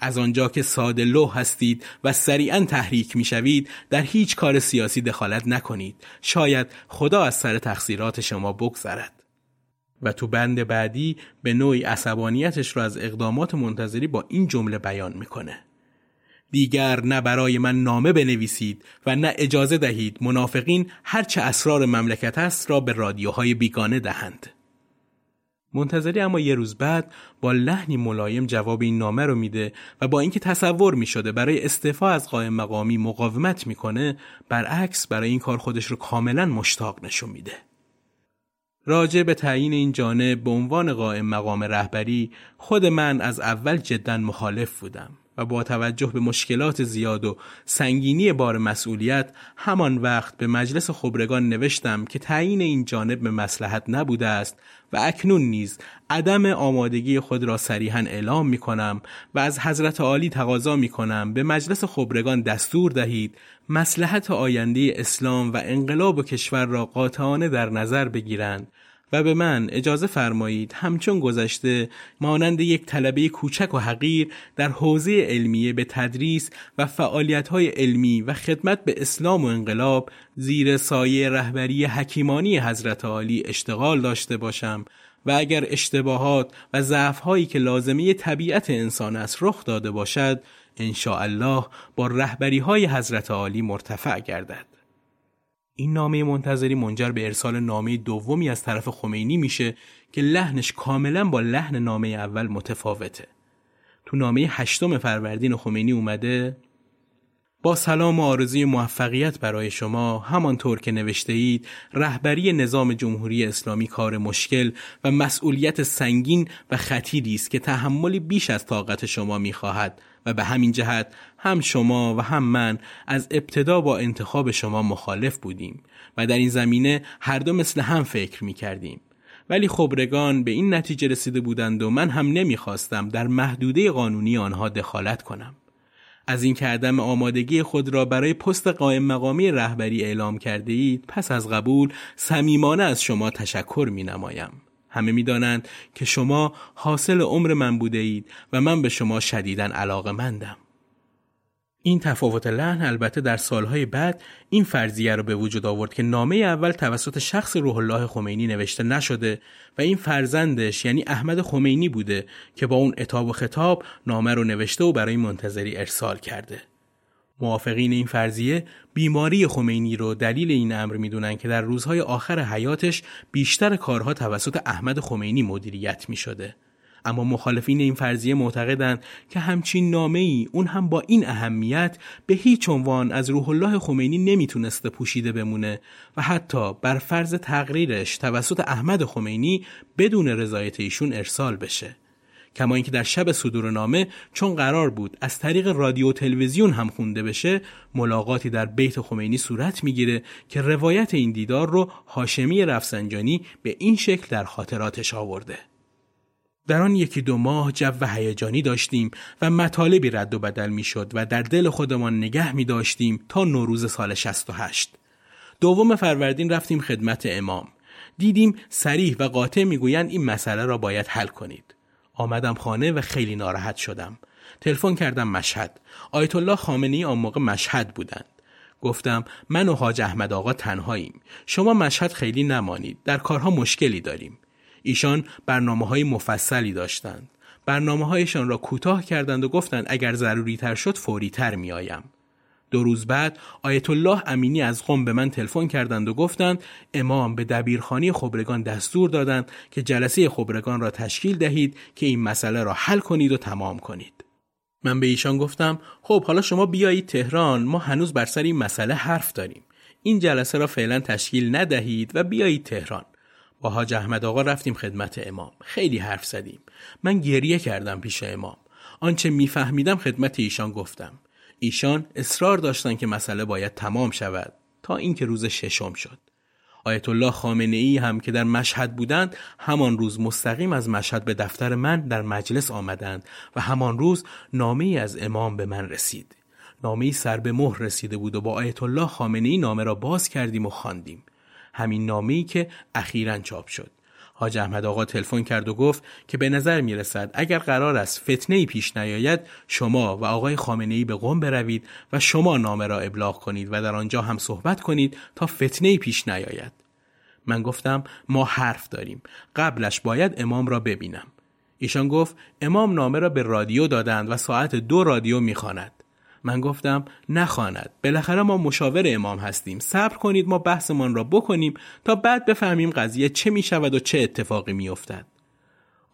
از آنجا که ساده لو هستید و سریعا تحریک می شوید در هیچ کار سیاسی دخالت نکنید. شاید خدا از سر تقصیرات شما بگذرد. و تو بند بعدی به نوعی عصبانیتش را از اقدامات منتظری با این جمله بیان می‌کنه. دیگر نه برای من نامه بنویسید و نه اجازه دهید منافقین هرچه اسرار مملکت است را به رادیوهای بیگانه دهند. منتظری اما یه روز بعد با لحنی ملایم جواب این نامه رو میده و با اینکه تصور می شده برای استعفا از قائم مقامی مقاومت می‌کنه برعکس برای این کار خودش رو کاملا مشتاق نشون میده. راجع به تعیین این جانب به عنوان قائم مقام رهبری خود من از اول جدا مخالف بودم و با توجه به مشکلات زیاد و سنگینی بار مسئولیت همان وقت به مجلس خبرگان نوشتم که تعیین این جانب به مسلحت نبوده است و اکنون نیز عدم آمادگی خود را صریحا اعلام می کنم و از حضرت عالی تقاضا می کنم به مجلس خبرگان دستور دهید مسلحت آینده اسلام و انقلاب و کشور را قاطعانه در نظر بگیرند. و به من اجازه فرمایید همچون گذشته مانند یک طلبه کوچک و حقیر در حوزه علمیه به تدریس و فعالیت‌های علمی و خدمت به اسلام و انقلاب زیر سایه رهبری حکیمانی حضرت عالی اشتغال داشته باشم و اگر اشتباهات و ضعف‌هایی که لازمه طبیعت انسان است رخ داده باشد ان الله با رهبری های حضرت عالی مرتفع گردد. این نامه منتظری منجر به ارسال نامه دومی از طرف خمینی میشه که لحنش کاملا با لحن نامه اول متفاوته. تو نامه هشتم فروردین خمینی اومده با سلام و آرزوی موفقیت برای شما همانطور که نوشته اید رهبری نظام جمهوری اسلامی کار مشکل و مسئولیت سنگین و خطیری است که تحملی بیش از طاقت شما می‌خواهد و به همین جهت هم شما و هم من از ابتدا با انتخاب شما مخالف بودیم و در این زمینه هر دو مثل هم فکر می کردیم. ولی خبرگان به این نتیجه رسیده بودند و من هم نمی‌خواستم در محدوده قانونی آنها دخالت کنم. از اینکه عدم آمادگی خود را برای پست قائم مقامی رهبری اعلام کرده اید پس از قبول صمیمانه از شما تشکر می نمایم. همه می‌دانند که شما حاصل عمر من بوده اید و من به شما شدیداً علاقه مندم. این تفاوت لحن البته در سالهای بعد این فرضیه را به وجود آورد که نامه اول توسط شخص روح الله خمینی نوشته نشده و این فرزندش یعنی احمد خمینی بوده که با اون اتاب و خطاب نامه رو نوشته و برای منتظری ارسال کرده. موافقین این فرضیه بیماری خمینی رو دلیل این امر می‌دونن که در روزهای آخر حیاتش بیشتر کارها توسط احمد خمینی مدیریت می شده. اما مخالفین این فرضیه معتقدند که همچین نامه ای اون هم با این اهمیت به هیچ عنوان از روح الله خمینی نمی‌تونسته پوشیده بمونه و حتی بر فرض تقریرش توسط احمد خمینی بدون رضایت ایشون ارسال بشه. کما اینکه در شب صدور نامه چون قرار بود از طریق رادیو و تلویزیون هم خونده بشه ملاقاتی در بیت خمینی صورت می‌گیره که روایت این دیدار رو هاشمی رفسنجانی به این شکل در خاطراتش آورده. در آن یکی دو ماه جو هیجانی داشتیم و مطالبی رد و بدل می‌شد و در دل خودمان نگه می داشتیم تا نوروز سال 68 دوم فروردین رفتیم خدمت امام. دیدیم سریح و قاطع می‌گویند این مسئله را باید حل کنید. آمدم خانه و خیلی ناراحت شدم. تلفن کردم مشهد. آیت الله خامنی آن موقع مشهد بودند. گفتم من و حاج احمد آقا تنهاییم. شما مشهد خیلی نمانید. در کارها مشکلی داریم. ایشان برنامه های مفصلی داشتند. برنامه هایشان را کوتاه کردند و گفتند اگر ضروری تر شد فوری تر می آیم. دو روز بعد آیت الله امینی از قم به من تلفن کردند و گفتند امام به دبیرخانی خبرگان دستور دادند که جلسه خبرگان را تشکیل دهید که این مسئله را حل کنید و تمام کنید. من به ایشان گفتم خب حالا شما بیایید تهران ما هنوز بر سر این مسئله حرف داریم. این جلسه را فعلا تشکیل ندهید و بیایید تهران. با حاج احمد آقا رفتیم خدمت امام. خیلی حرف زدیم. من گریه کردم پیش امام. آنچه میفهمیدم خدمت ایشان گفتم. ایشان اصرار داشتند که مسئله باید تمام شود تا اینکه روز ششم شد. آیت الله خامنه ای هم که در مشهد بودند همان روز مستقیم از مشهد به دفتر من در مجلس آمدند و همان روز نامه ای از امام به من رسید. نامه ای سر به مهر رسیده بود و با آیت الله خامنه ای نامه را باز کردیم و خواندیم. همین نامه ای که اخیرا چاپ شد. حاج احمد آقا تلفن کرد و گفت که به نظر می رسد اگر قرار است فتنه پیش نیاید شما و آقای خامنه ای به قم بروید و شما نامه را ابلاغ کنید و در آنجا هم صحبت کنید تا فتنه پیش نیاید. من گفتم ما حرف داریم. قبلش باید امام را ببینم. ایشان گفت امام نامه را به رادیو دادند و ساعت دو رادیو می‌خواند. من گفتم نخواند. بالاخره ما مشاور امام هستیم. صبر کنید ما بحثمان را بکنیم تا بعد بفهمیم قضیه چه می شود و چه اتفاقی می افتد.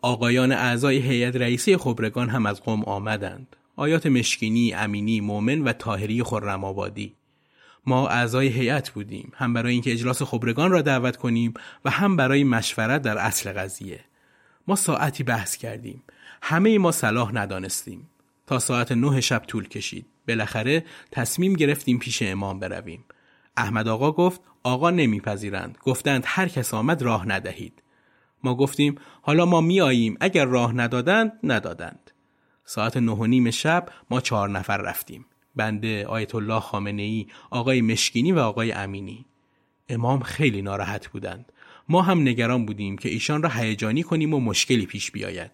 آقایان اعضای هیئت رئیسی خبرگان هم از قوم آمدند. آیات مشکینی، امینی، مومن و تاهری خرم آبادی ما اعضای هیئت بودیم. هم برای اینکه اجلاس خبرگان را دعوت کنیم و هم برای مشورت در اصل قضیه. ما ساعتی بحث کردیم. همه ما صلاح ندانستیم. تا ساعت نه شب طول کشید. بالاخره تصمیم گرفتیم پیش امام برویم. احمد آقا گفت آقا نمیپذیرند. گفتند هر کس آمد راه ندهید. ما گفتیم حالا ما می آییم اگر راه ندادند ندادند. ساعت نه و نیم شب ما چهار نفر رفتیم. بنده آیت الله خامنه ای، آقای مشکینی و آقای امینی. امام خیلی ناراحت بودند. ما هم نگران بودیم که ایشان را هیجانی کنیم و مشکلی پیش بیاید.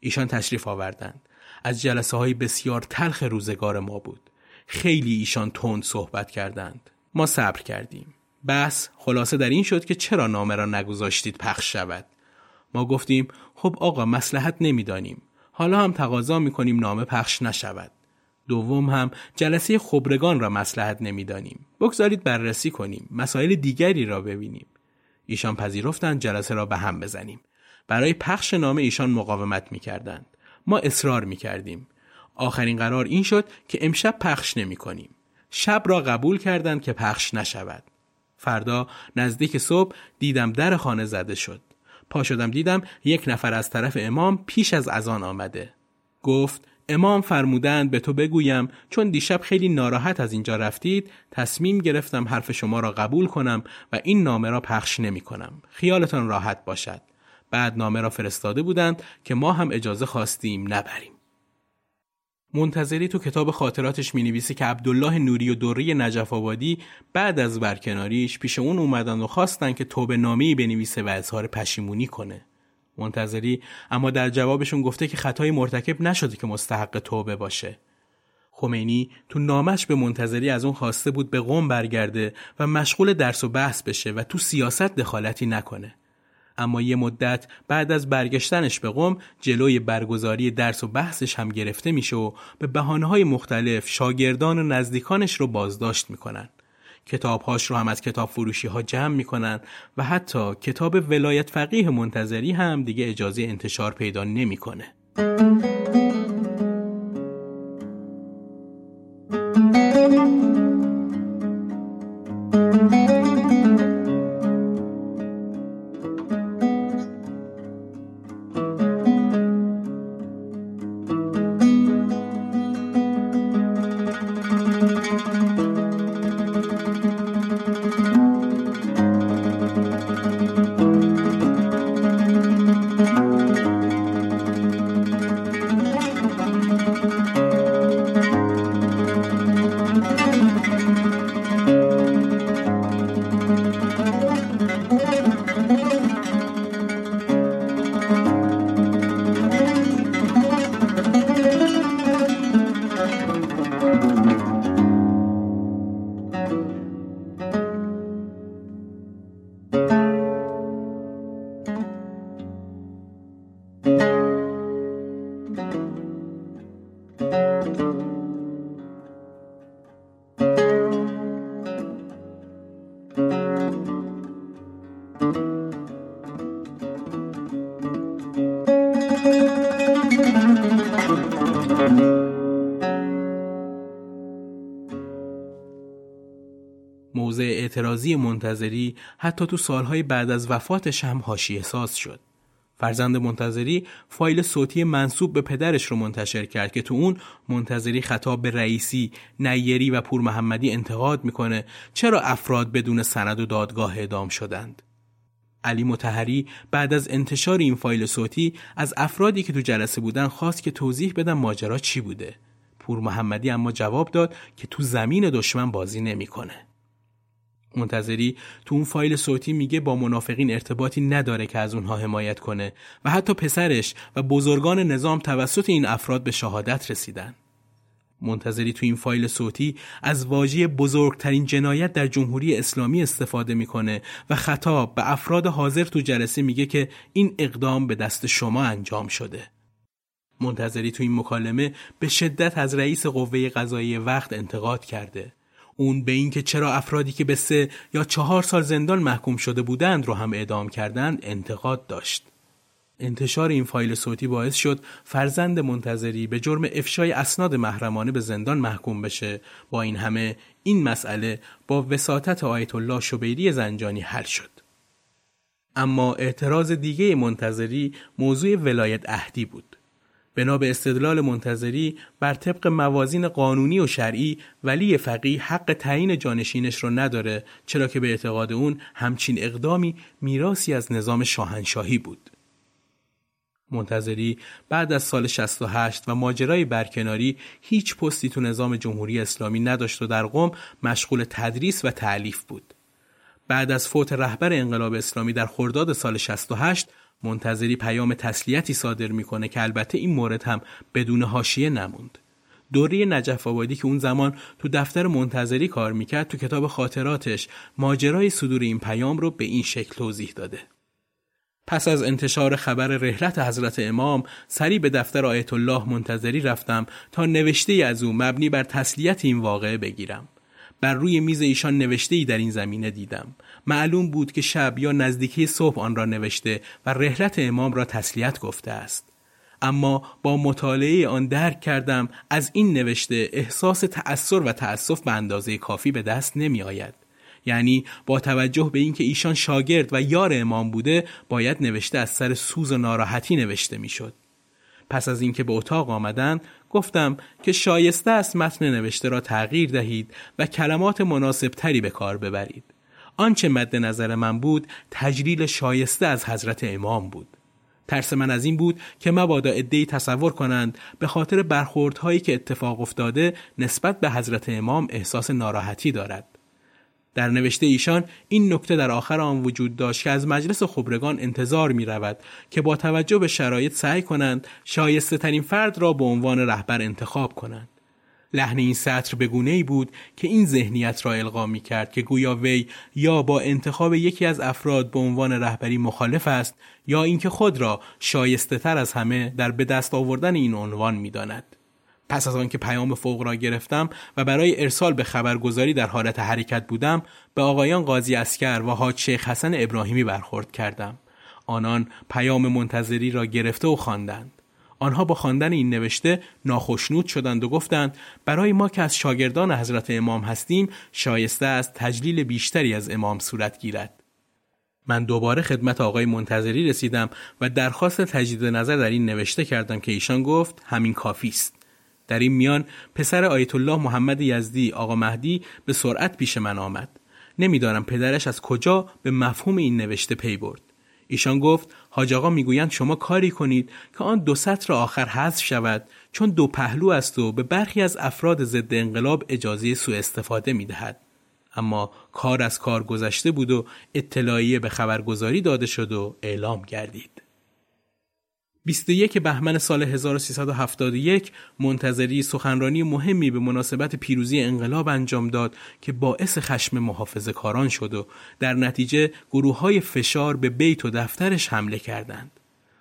ایشان تشریف آوردند. از جلسه های بسیار تلخ روزگار ما بود. خیلی ایشان تند صحبت کردند. ما صبر کردیم. بس خلاصه در این شد که چرا نامه را نگذاشتید پخش شود. ما گفتیم خب آقا مسلحت نمی‌دانیم. حالا هم تقاضا می‌کنیم نامه پخش نشود. دوم هم جلسه خبرگان را مسلحت نمی‌دانیم. بگذارید بررسی کنیم. مسائل دیگری را ببینیم. ایشان پذیرفتند جلسه را به هم بزنیم. برای پخش نامه ایشان مقاومت می‌کردند. ما اصرار می‌کردیم. آخرین قرار این شد که امشب پخش نمی کنیم. شب را قبول کردند که پخش نشود. فردا نزدیک صبح دیدم در خانه زده شد. پا شدم دیدم یک نفر از طرف امام پیش از اذان آمده. گفت امام فرمودند به تو بگویم چون دیشب خیلی ناراحت از اینجا رفتید تصمیم گرفتم حرف شما را قبول کنم و این نامه را پخش نمی کنم. خیالتان راحت باشد. بعد نامه را فرستاده بودند که ما هم اجازه خواستیم نبریم. منتظری تو کتاب خاطراتش می نویسی که عبدالله نوری و دوری نجف آبادی بعد از برکناریش پیش اون اومدن و خواستن که توبه نامه‌ای بنویسه و اظهار پشیمونی کنه. منتظری اما در جوابشون گفته که خطای مرتکب نشده که مستحق توبه باشه. خمینی تو نامش به منتظری از اون خواسته بود به قوم برگرده و مشغول درس و بحث بشه و تو سیاست دخالتی نکنه. اما یه مدت بعد از برگشتنش به قم جلوی برگزاری درس و بحثش هم گرفته میشه و به بحانه های مختلف شاگردان و نزدیکانش رو بازداشت می‌کنن. کتابهاش رو هم از کتاب فروشی ها جمع می‌کنن و حتی کتاب ولایت فقیه منتظری هم دیگه اجازه انتشار پیدا نمی‌کنه. اعتراضی منتظری حتی تو سالهای بعد از وفاتش هم حاشیه ساز شد. فرزند منتظری فایل صوتی منصوب به پدرش رو منتشر کرد که تو اون منتظری خطاب به رئیسی، نیری و پور محمدی انتقاد می‌کنه چرا افراد بدون سند و دادگاه اعدام شدند. علی متحری بعد از انتشار این فایل صوتی از افرادی که تو جلسه بودن خواست که توضیح بدن ماجرا چی بوده. پور محمدی اما جواب داد که تو زمین دشمن بازی نمی‌کنه. منتظری تو اون فایل صوتی میگه با منافقین ارتباطی نداره که از اونها حمایت کنه و حتی پسرش و بزرگان نظام توسط این افراد به شهادت رسیدن. منتظری تو این فایل صوتی از واژه بزرگترین جنایت در جمهوری اسلامی استفاده می‌کنه و خطاب به افراد حاضر تو جلسه میگه که این اقدام به دست شما انجام شده. منتظری تو این مکالمه به شدت از رئیس قوه قضایی وقت انتقاد کرده. اون به اینکه چرا افرادی که به سه یا چهار سال زندان محکوم شده بودند رو هم اعدام کردند انتقاد داشت. انتشار این فایل صوتی باعث شد فرزند منتظری به جرم افشای اسناد محرمانه به زندان محکوم بشه. با این همه این مسئله با وساطت آیت الله شبیری زنجانی حل شد. اما اعتراض دیگه منتظری موضوع ولایت اهدی بود. بنا به استدلال منتظری بر طبق موازین قانونی و شرعی ولی فقیه حق تعیین جانشینش رو نداره چرا که به اعتقاد اون همچین اقدامی میراسی از نظام شاهنشاهی بود. منتظری بعد از سال 68 و ماجرای برکناری هیچ پستی تو نظام جمهوری اسلامی نداشت و در قم مشغول تدریس و تعلیف بود. بعد از فوت رهبر انقلاب اسلامی در خرداد سال 68 منتظری پیام تسلیتی صادر می‌کنه که البته این مورد هم بدون حاشیه نموند. دوری نجف آبادی که اون زمان تو دفتر منتظری کار می‌کرد تو کتاب خاطراتش ماجرای صدور این پیام رو به این شکل توضیح داده. پس از انتشار خبر رحلت حضرت امام سری به دفتر آیت الله منتظری رفتم تا نوشته از او مبنی بر تسلیت این واقعه بگیرم. بر روی میز ایشان نوشته ای در این زمینه دیدم. معلوم بود که شب یا نزدیکی صبح آن را نوشته و رحلت امام را تسلیت گفته است. اما با مطالعه آن درک کردم از این نوشته احساس تأثیر و تأسف به اندازه کافی به دست نمی آید. یعنی با توجه به اینکه ایشان شاگرد و یار امام بوده باید نوشته از سر سوز و ناراحتی نوشته می‌شد. پس از اینکه به اتاق آمدند گفتم که شایسته است متن نوشته را تغییر دهید و کلمات مناسب تری به کار ببرید. آنچه مد نظر من بود تجلیل شایسته از حضرت امام بود. ترس من از این بود که مبادا ادهی تصور کنند به خاطر برخوردهایی که اتفاق افتاده نسبت به حضرت امام احساس ناراحتی دارد. در نوشته ایشان این نکته در آخر آن وجود داشت که از مجلس خبرگان انتظار می رود که با توجه به شرایط سعی کنند شایسته ترین فرد را به عنوان رهبر انتخاب کنند. لحن این سطر به گونه ای بود که این ذهنیت را القا می کرد که گویا وی یا با انتخاب یکی از افراد به عنوان رهبری مخالف است یا اینکه خود را شایسته تر از همه در به دست آوردن این عنوان می داند. پس از آنکه پیام فوق را گرفتم و برای ارسال به خبرگزاری در حالت حرکت بودم به آقایان قاضی اسکر و حاج شیخ حسن ابراهیمی برخورد کردم. آنان پیام منتظری را گرفته و خواندند. آنها با خواندن این نوشته ناخشنود شدند و گفتند برای ما که از شاگردان حضرت امام هستیم شایسته است تجلیل بیشتری از امام صورت گیرد. من دوباره خدمت آقای منتظری رسیدم و درخواست تجدید نظر در این نوشته کردم که ایشان گفت همین کافی است. در این میان پسر آیت الله محمد یزدی آقا مهدی به سرعت پیش من آمد. نمی‌دانم پدرش از کجا به مفهوم این نوشته پی برد. ایشان گفت حاج آقا می‌گویند شما کاری کنید که آن دو سطر آخر حذف شود چون دو پهلو است و به برخی از افراد ضد انقلاب اجازه سوء استفاده می‌دهد. اما کار از کار گذشته بود و اطلاعیه به خبرگزاری داده شد و اعلام گردید. 21 بهمن سال 1371 منتظری سخنرانی مهمی به مناسبت پیروزی انقلاب انجام داد که باعث خشم محافظه کاران شد و در نتیجه گروه های فشار به بیت و دفترش حمله کردند.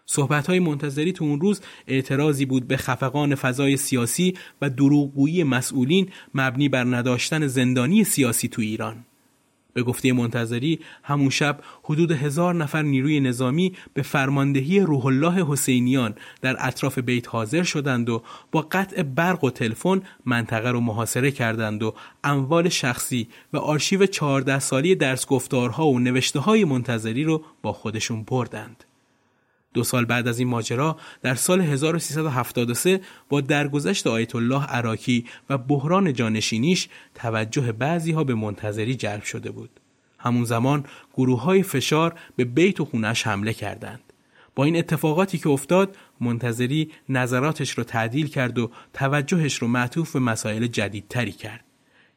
صحبت های منتظری تو اون روز اعتراضی بود به خفقان فضای سیاسی و دروغگویی مسئولین مبنی بر نداشتن زندانی سیاسی تو ایران. به گفته منتظری همون شب حدود هزار نفر نیروی نظامی به فرماندهی روح الله حسینیان در اطراف بیت حاضر شدند و با قطع برق و تلفن منطقه رو محاصره کردند و اموال شخصی و آرشیو 14 سالی درس گفتارها و نوشته های منتظری رو با خودشون بردند. دو سال بعد از این ماجرا در سال 1373 با درگذشت آیت الله عراکی و بحران جانشینیش توجه بعضی ها به منتظری جلب شده بود. همون زمان گروه های فشار به بیت و خونش حمله کردند. با این اتفاقاتی که افتاد منتظری نظراتش رو تعدیل کرد و توجهش رو معطوف به مسائل جدیدتری کرد.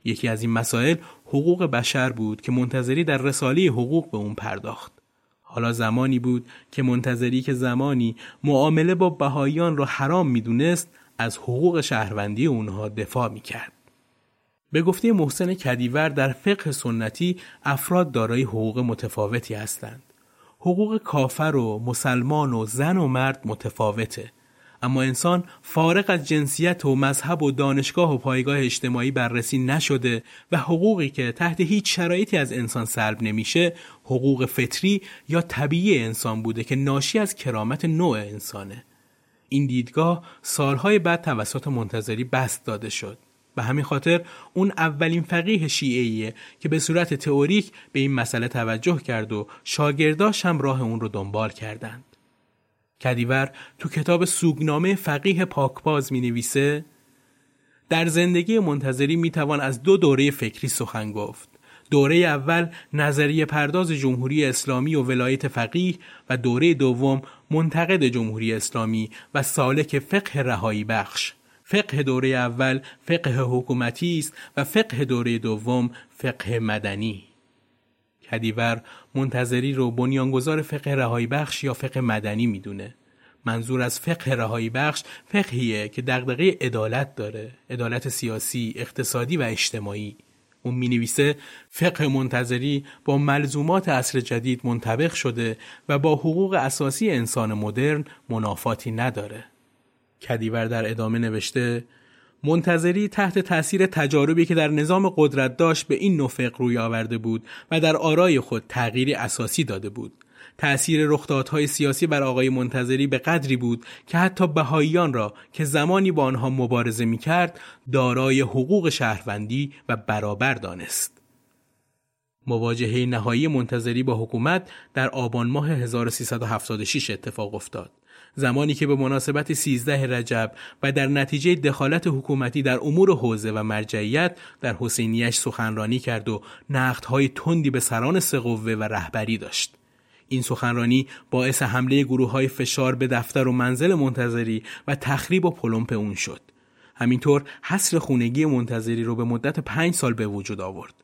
یکی از این مسائل حقوق بشر بود که منتظری در رساله حقوق به اون پرداخت. حالا زمانی بود که منتظری که زمانی معامله با بهاییان را حرام می‌دونست از حقوق شهروندی اونها دفاع می‌کرد. به گفته محسن کدیور در فقه سنتی افراد دارای حقوق متفاوتی هستند. حقوق کافر و مسلمان و زن و مرد متفاوته. اما انسان فارغ از جنسیت و مذهب و دانشگاه و پایگاه اجتماعی بررسی نشده و حقوقی که تحت هیچ شرایطی از انسان سلب نمیشه حقوق فطری یا طبیعی انسان بوده که ناشی از کرامت نوع انسانه. این دیدگاه سالهای بعد توسط منتظری بست داده شد. به همین خاطر اون اولین فقیه شیعیه که به صورت تئوریک به این مسئله توجه کرد و شاگرداش هم راه اون رو دنبال کردند. کدیور تو کتاب سوگنامه فقیه پاکباز می نویسه در زندگی منتظری می توان از دو دوره فکری سخن گفت. دوره اول نظریه پرداز جمهوری اسلامی و ولایت فقیه و دوره دوم منتقد جمهوری اسلامی و سالک فقه رهایی بخش. فقه دوره اول فقه حکومتی است و فقه دوره دوم فقه مدنی. کدیور منتظری رو بنیانگذار فقه رهایی بخش یا فقه مدنی می‌دونه. منظور از فقه رهایی بخش فقهیه که دغدغه عدالت داره عدالت سیاسی اقتصادی و اجتماعی اون می نویسه فقه منتظری با ملزومات عصر جدید منطبق شده و با حقوق اساسی انسان مدرن منافاتی نداره کدیور در ادامه نوشته منتظری تحت تاثیر تجاربی که در نظام قدرت داشت به این نفق روی آورده بود و در آرای خود تغییری اساسی داده بود تأثیر رخدادهای سیاسی بر آقای منتظری به قدری بود که حتی بهاییان را که زمانی با آنها مبارزه می کرد دارای حقوق شهروندی و برابر دانست. مواجهه نهایی منتظری با حکومت در آبان ماه 1376 اتفاق افتاد. زمانی که به مناسبت 13 رجب و در نتیجه دخالت حکومتی در امور حوزه و مرجعیت در حسینیش سخنرانی کرد و نقدهای تندی به سران سقوه و رهبری داشت. این سخنرانی باعث حمله گروه های فشار به دفتر و منزل منتظری و تخریب و پلمپ اون شد. همینطور حصر خونگی منتظری رو به مدت پنج سال به وجود آورد.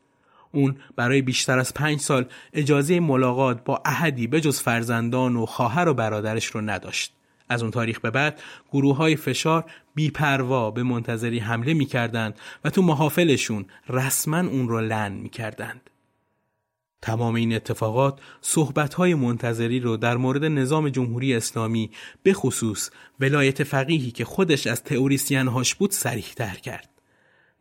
اون برای بیشتر از پنج سال اجازه ملاقات با احدی به جز فرزندان و خواهر و برادرش رو نداشت. از اون تاریخ به بعد گروه های فشار بیپروا به منتظری حمله می‌کردند و تو محافلشون رسما اون رو لن می‌کردند. تمام این اتفاقات صحبت‌های منتظری رو در مورد نظام جمهوری اسلامی به خصوص ولایت فقیهی که خودش از هاش بود سریح کرد.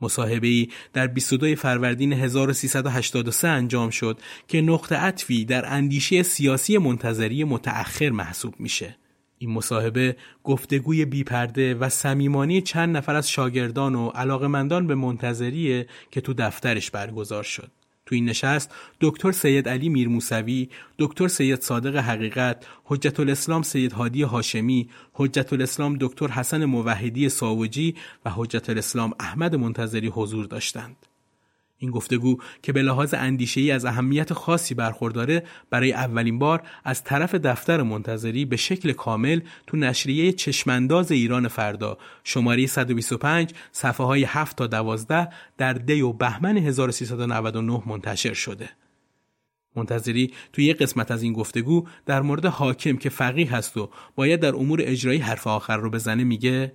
مصاحبه ای در 22 فروردین 1383 انجام شد که نقطه عطفی در اندیشه سیاسی منتظری متأخر محسوب میشه. این مصاحبه گفتگوی بیپرده و صمیمانی چند نفر از شاگردان و علاقمندان به منتظریه که تو دفترش برگزار شد. تو این نشست دکتر سید علی میرموسوی، دکتر سید صادق حقیقت، حجت الاسلام سید هادی هاشمی، حجت الاسلام دکتر حسن موحدی ساوجی و حجت الاسلام احمد منتظری حضور داشتند. این گفتگو که به لحاظ اندیشه ای از اهمیت خاصی برخورداره برای اولین بار از طرف دفتر منتظری به شکل کامل تو نشریه چشمانداز ایران فردا شماره 125 صفحه های 7 تا 12 در دی و بهمن 1399 منتشر شده. منتظری توی یک قسمت از این گفتگو در مورد حاکم که فقیه هست و باید در امور اجرایی حرف آخر رو بزنه میگه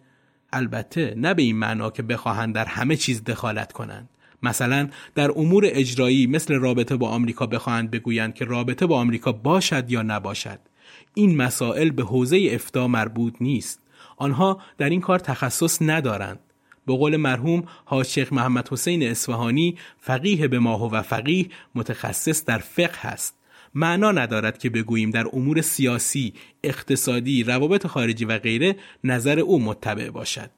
البته نه به این معنا که بخواهند در همه چیز دخالت کنند مثلا در امور اجرایی مثل رابطه با آمریکا بخواهند بگویند که رابطه با آمریکا باشد یا نباشد. این مسائل به حوزه افتا مربوط نیست. آنها در این کار تخصص ندارند. به قول مرحوم حاج شیخ محمد حسین اصفهانی فقیه به ماهو و فقیه متخصص در فقه است معنا ندارد که بگوییم در امور سیاسی، اقتصادی، روابط خارجی و غیره نظر او متبع باشد.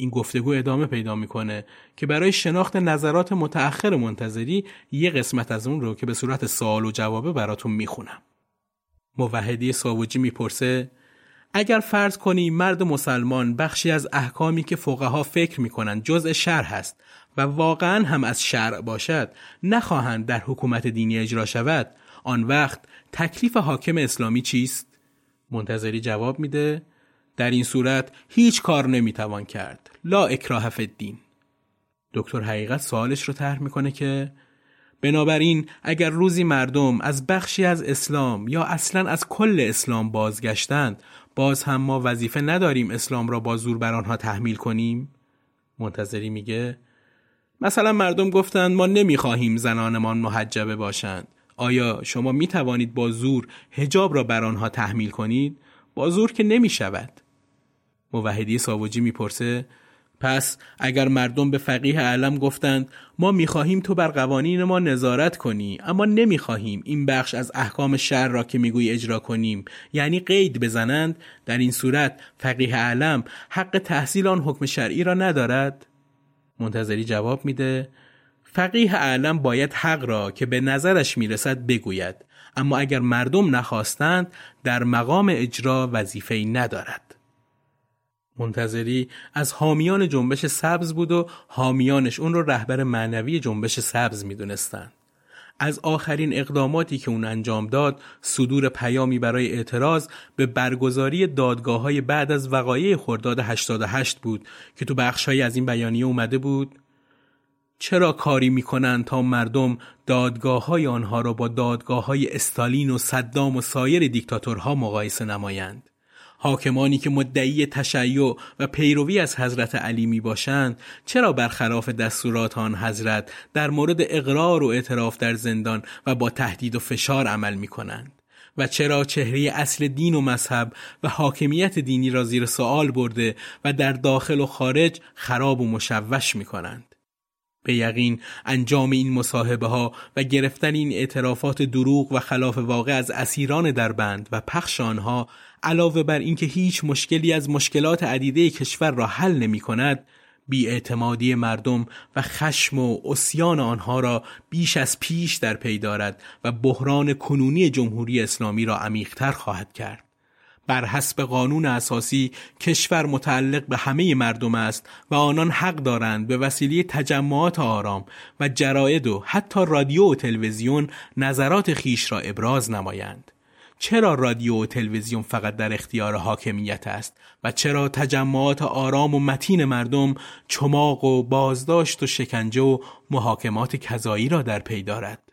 این گفتگو ادامه پیدا می‌کنه که برای شناخت نظرات متأخر منتظری یه قسمت از اون رو که به صورت سوال و جوابه براتون می‌خونم. موحدی ساوجی می‌پرسه اگر فرض کنی مرد مسلمان بخشی از احکامی که فقها فکر می‌کنند جزء شرع هست و واقعا هم از شرع باشد نخواهند در حکومت دینی اجرا شود آن وقت تکلیف حاکم اسلامی چیست؟ منتظری جواب میده در این صورت هیچ کار نمی‌توان کرد. لا اکراه فی الدین. دکتر حقیقت سوالش رو طرح می‌کنه که بنابراین اگر روزی مردم از بخشی از اسلام یا اصلا از کل اسلام بازگشتند باز هم ما وظیفه نداریم اسلام را با زور بر آنها تحمیل کنیم. منتظری میگه مثلا مردم گفتند ما نمی‌خواهیم زنانمان محجبه باشند. آیا شما می توانید با زور هجاب را بر آنها تحمیل کنید؟ با زور که نمی شود موحدی ساوجی می‌پرسه پس اگر مردم به فقیه علم گفتند ما می‌خواهیم تو بر قوانین ما نظارت کنی اما نمی‌خواهیم این بخش از احکام شهر را که میگوی اجرا کنیم. یعنی قید بزنند. در این صورت فقیه علم حق تحصیل آن حکم شرعی را ندارد. منتظری جواب میده فقیه اعلم باید حق را که به نظرش می‌رسد بگوید اما اگر مردم نخواستند در مقام اجرا وظیفه ندارد. منتظری از حامیان جنبش سبز بود و حامیانش اون رو رهبر معنوی جنبش سبز می‌دونستند از آخرین اقداماتی که اون انجام داد صدور پیامی برای اعتراض به برگزاری دادگاه های بعد از وقایع خرداد 88 بود که تو بخشهایی از این بیانیه اومده بود. چرا کاری می‌کنند تا مردم دادگاه های آنها را با دادگاه های استالین و صدام و سایر دیکتاتورها مقایسه نمایند؟ حاکمانی که مدعی تشیع و پیروی از حضرت علی می باشند چرا برخلاف دستورات آن حضرت در مورد اقرار و اعتراف در زندان و با تهدید و فشار عمل می کنند؟ و چرا چهره اصل دین و مذهب و حاکمیت دینی را زیر سوال برده و در داخل و خارج خراب و مشوش می کنند؟ به یقین انجام این مصاحبه ها و گرفتن این اعترافات دروغ و خلاف واقع از اسیران در بند و پخش آنها علاوه بر اینکه هیچ مشکلی از مشکلات عدیده کشور را حل نمی کند بیاعتمادی مردم و خشم و اسیان آنها را بیش از پیش در پی دارد و بحران کنونی جمهوری اسلامی را عمیقتر خواهد کرد. بر حسب قانون اساسی کشور متعلق به همه مردم است و آنان حق دارند به وسیله تجمعات آرام و جراید و حتی رادیو و تلویزیون نظرات خیش را ابراز نمایند. چرا رادیو و تلویزیون فقط در اختیار حاکمیت است و چرا تجمعات آرام و متین مردم چماق و بازداشت و شکنجه و محاکمات کذایی را در پی دارد؟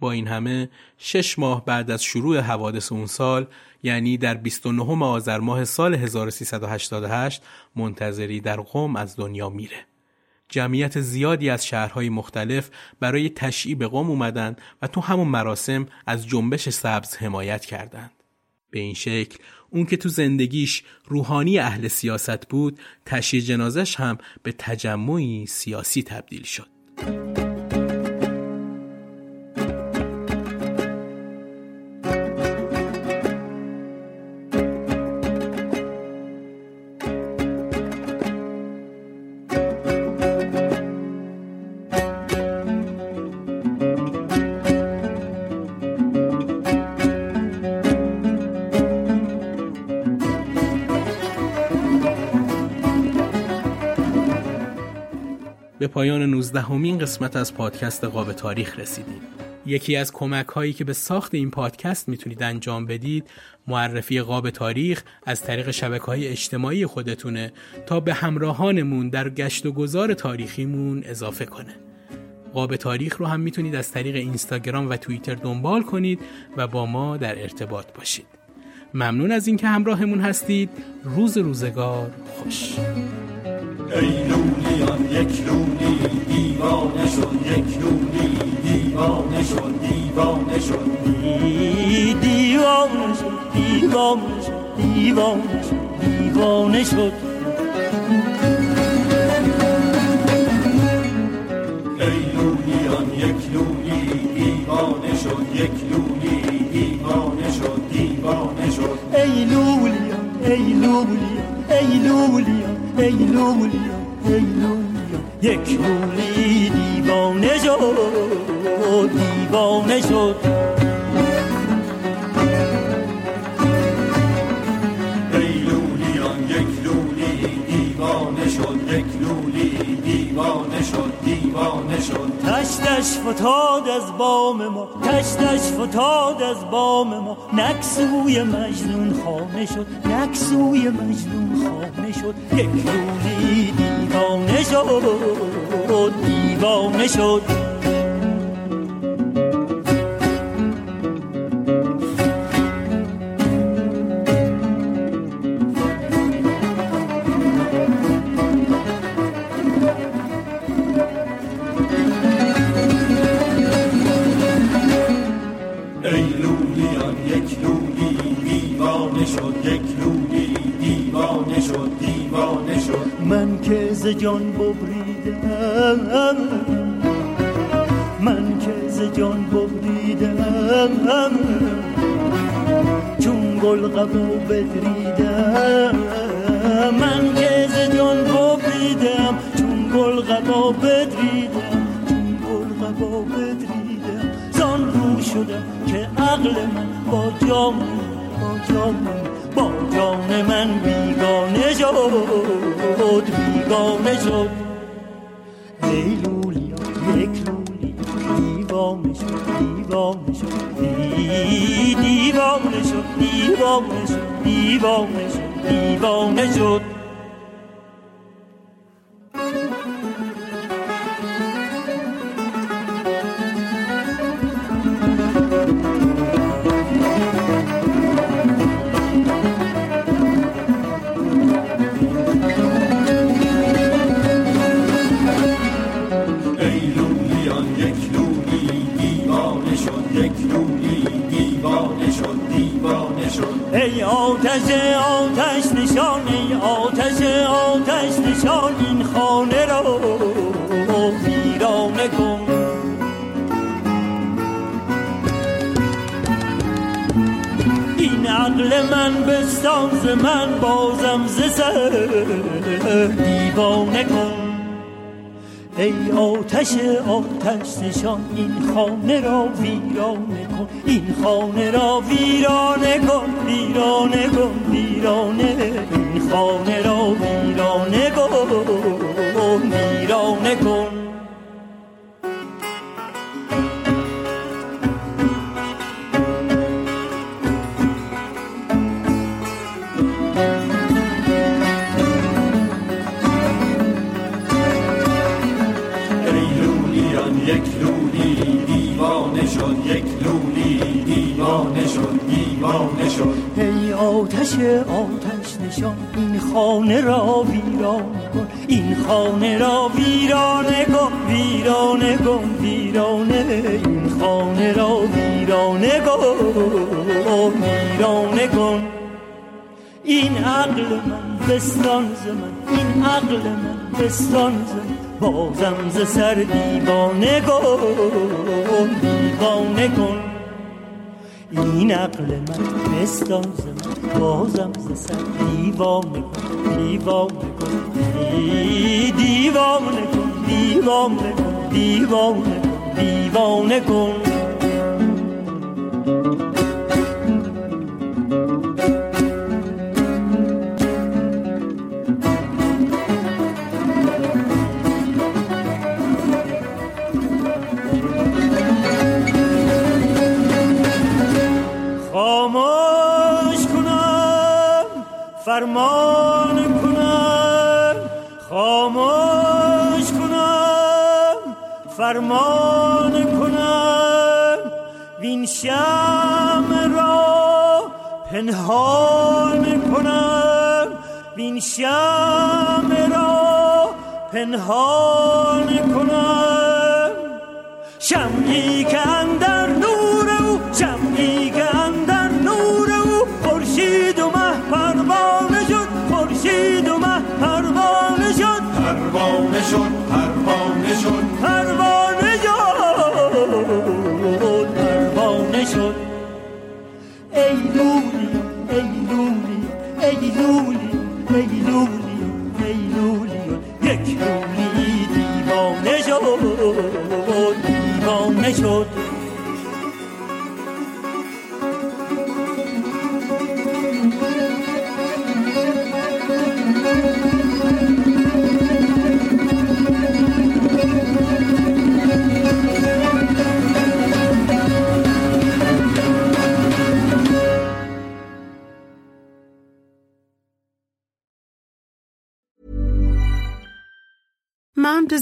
با این همه شش ماه بعد از شروع حوادث اون سال یعنی در 29 آذر ماه سال 1388 منتظری در قوم از دنیا میره. جمعیت زیادی از شهرهای مختلف برای تشییع به قوم اومدن و تو همون مراسم از جنبش سبز حمایت کردند. به این شکل اون که تو زندگیش روحانی اهل سیاست بود تشییع جنازش هم به تجمعی سیاسی تبدیل شد. پایان 19 همین قسمت از پادکست قاب تاریخ رسیدیم. یکی از کمک هایی که به ساخت این پادکست می‌تونید انجام بدید معرفی قاب تاریخ از طریق شبکه های اجتماعی خودتونه تا به همراهانمون در گشت و گذار تاریخیمون اضافه کنه. قاب تاریخ رو هم می‌تونید از طریق اینستاگرام و توییتر دنبال کنید و با ما در ارتباط باشید. ممنون از اینکه همراهمون هستید. روز روزگار خوش. ای لولیان یک لولی دیوانه شد یک لولی دیوانه شد دیوانه شد. دیوانه شد دیوانه شد دیوانه شد دیوانه شد. ای لولیان یک لولی دیوانه شد یک لولی دیوانه شد دیوانه شد. ای لولیان ای لولیان ای لولیان ای لولیا ای لولیا یک لولی دیوانه شد. دیوانه شد. ای یک لولی دیوانه شد. یک لولی دیوانه شد دیوانه شد. تشتش فتاد از بام ما تشتش فتاد از بام ما. نکسوی مجنون خانه شد نکسوی مجنون خانه شد. یک روزی دیوانه شد دیوانه شد. جان ببریدم من که ز جان ببریدم چون گل قبو بدریدم من که ز جان ببریدم چون گل قبو بدریدم با بدریدم زان رو شدم که عقل من با جان با جان با جان من بیگانه شد. بیگانه شد. لیلولیا یک لولی دیوانه شد دیوانه شد. دیوانه شد دیوانه شد دیوانه شد دیوانه شد. ای آتش آتش نشان ای آتش آتش نشان این خانه را ویرانه کن. این عقل من بستان من بازم ز سر دیوانه کن. ای آتش آتش نشان این خانه را ویرانه کن این خانه را ویرانه کن ویرانه کن ویرانه این خانه را ویرانه کن ویرانه کن. آتش نشان این خانه را ویران کن. این خانه را ویرانه کن ویرانه کن ویرانه. این خانه را ویرانه کن ویرانه کن. این عقل من بستان من این عقل من بستان من. بازم ز سر دیوانه کن دیوانه کن. این عقل من بستان من. بازم ز سر دیوانه کن دیوانه کن. دیوانه کن دیوانه کن دیوانه کن دیوانه کن. فرمان کنم خاموش کنم فرمان کنم. وین شم را پنهان کنم وین شم را پنهان کنم. شمعی که اندر نور او شمعی ای لولی ای لولی ای لولی یک لولی دیوانه شد دیوانه شد.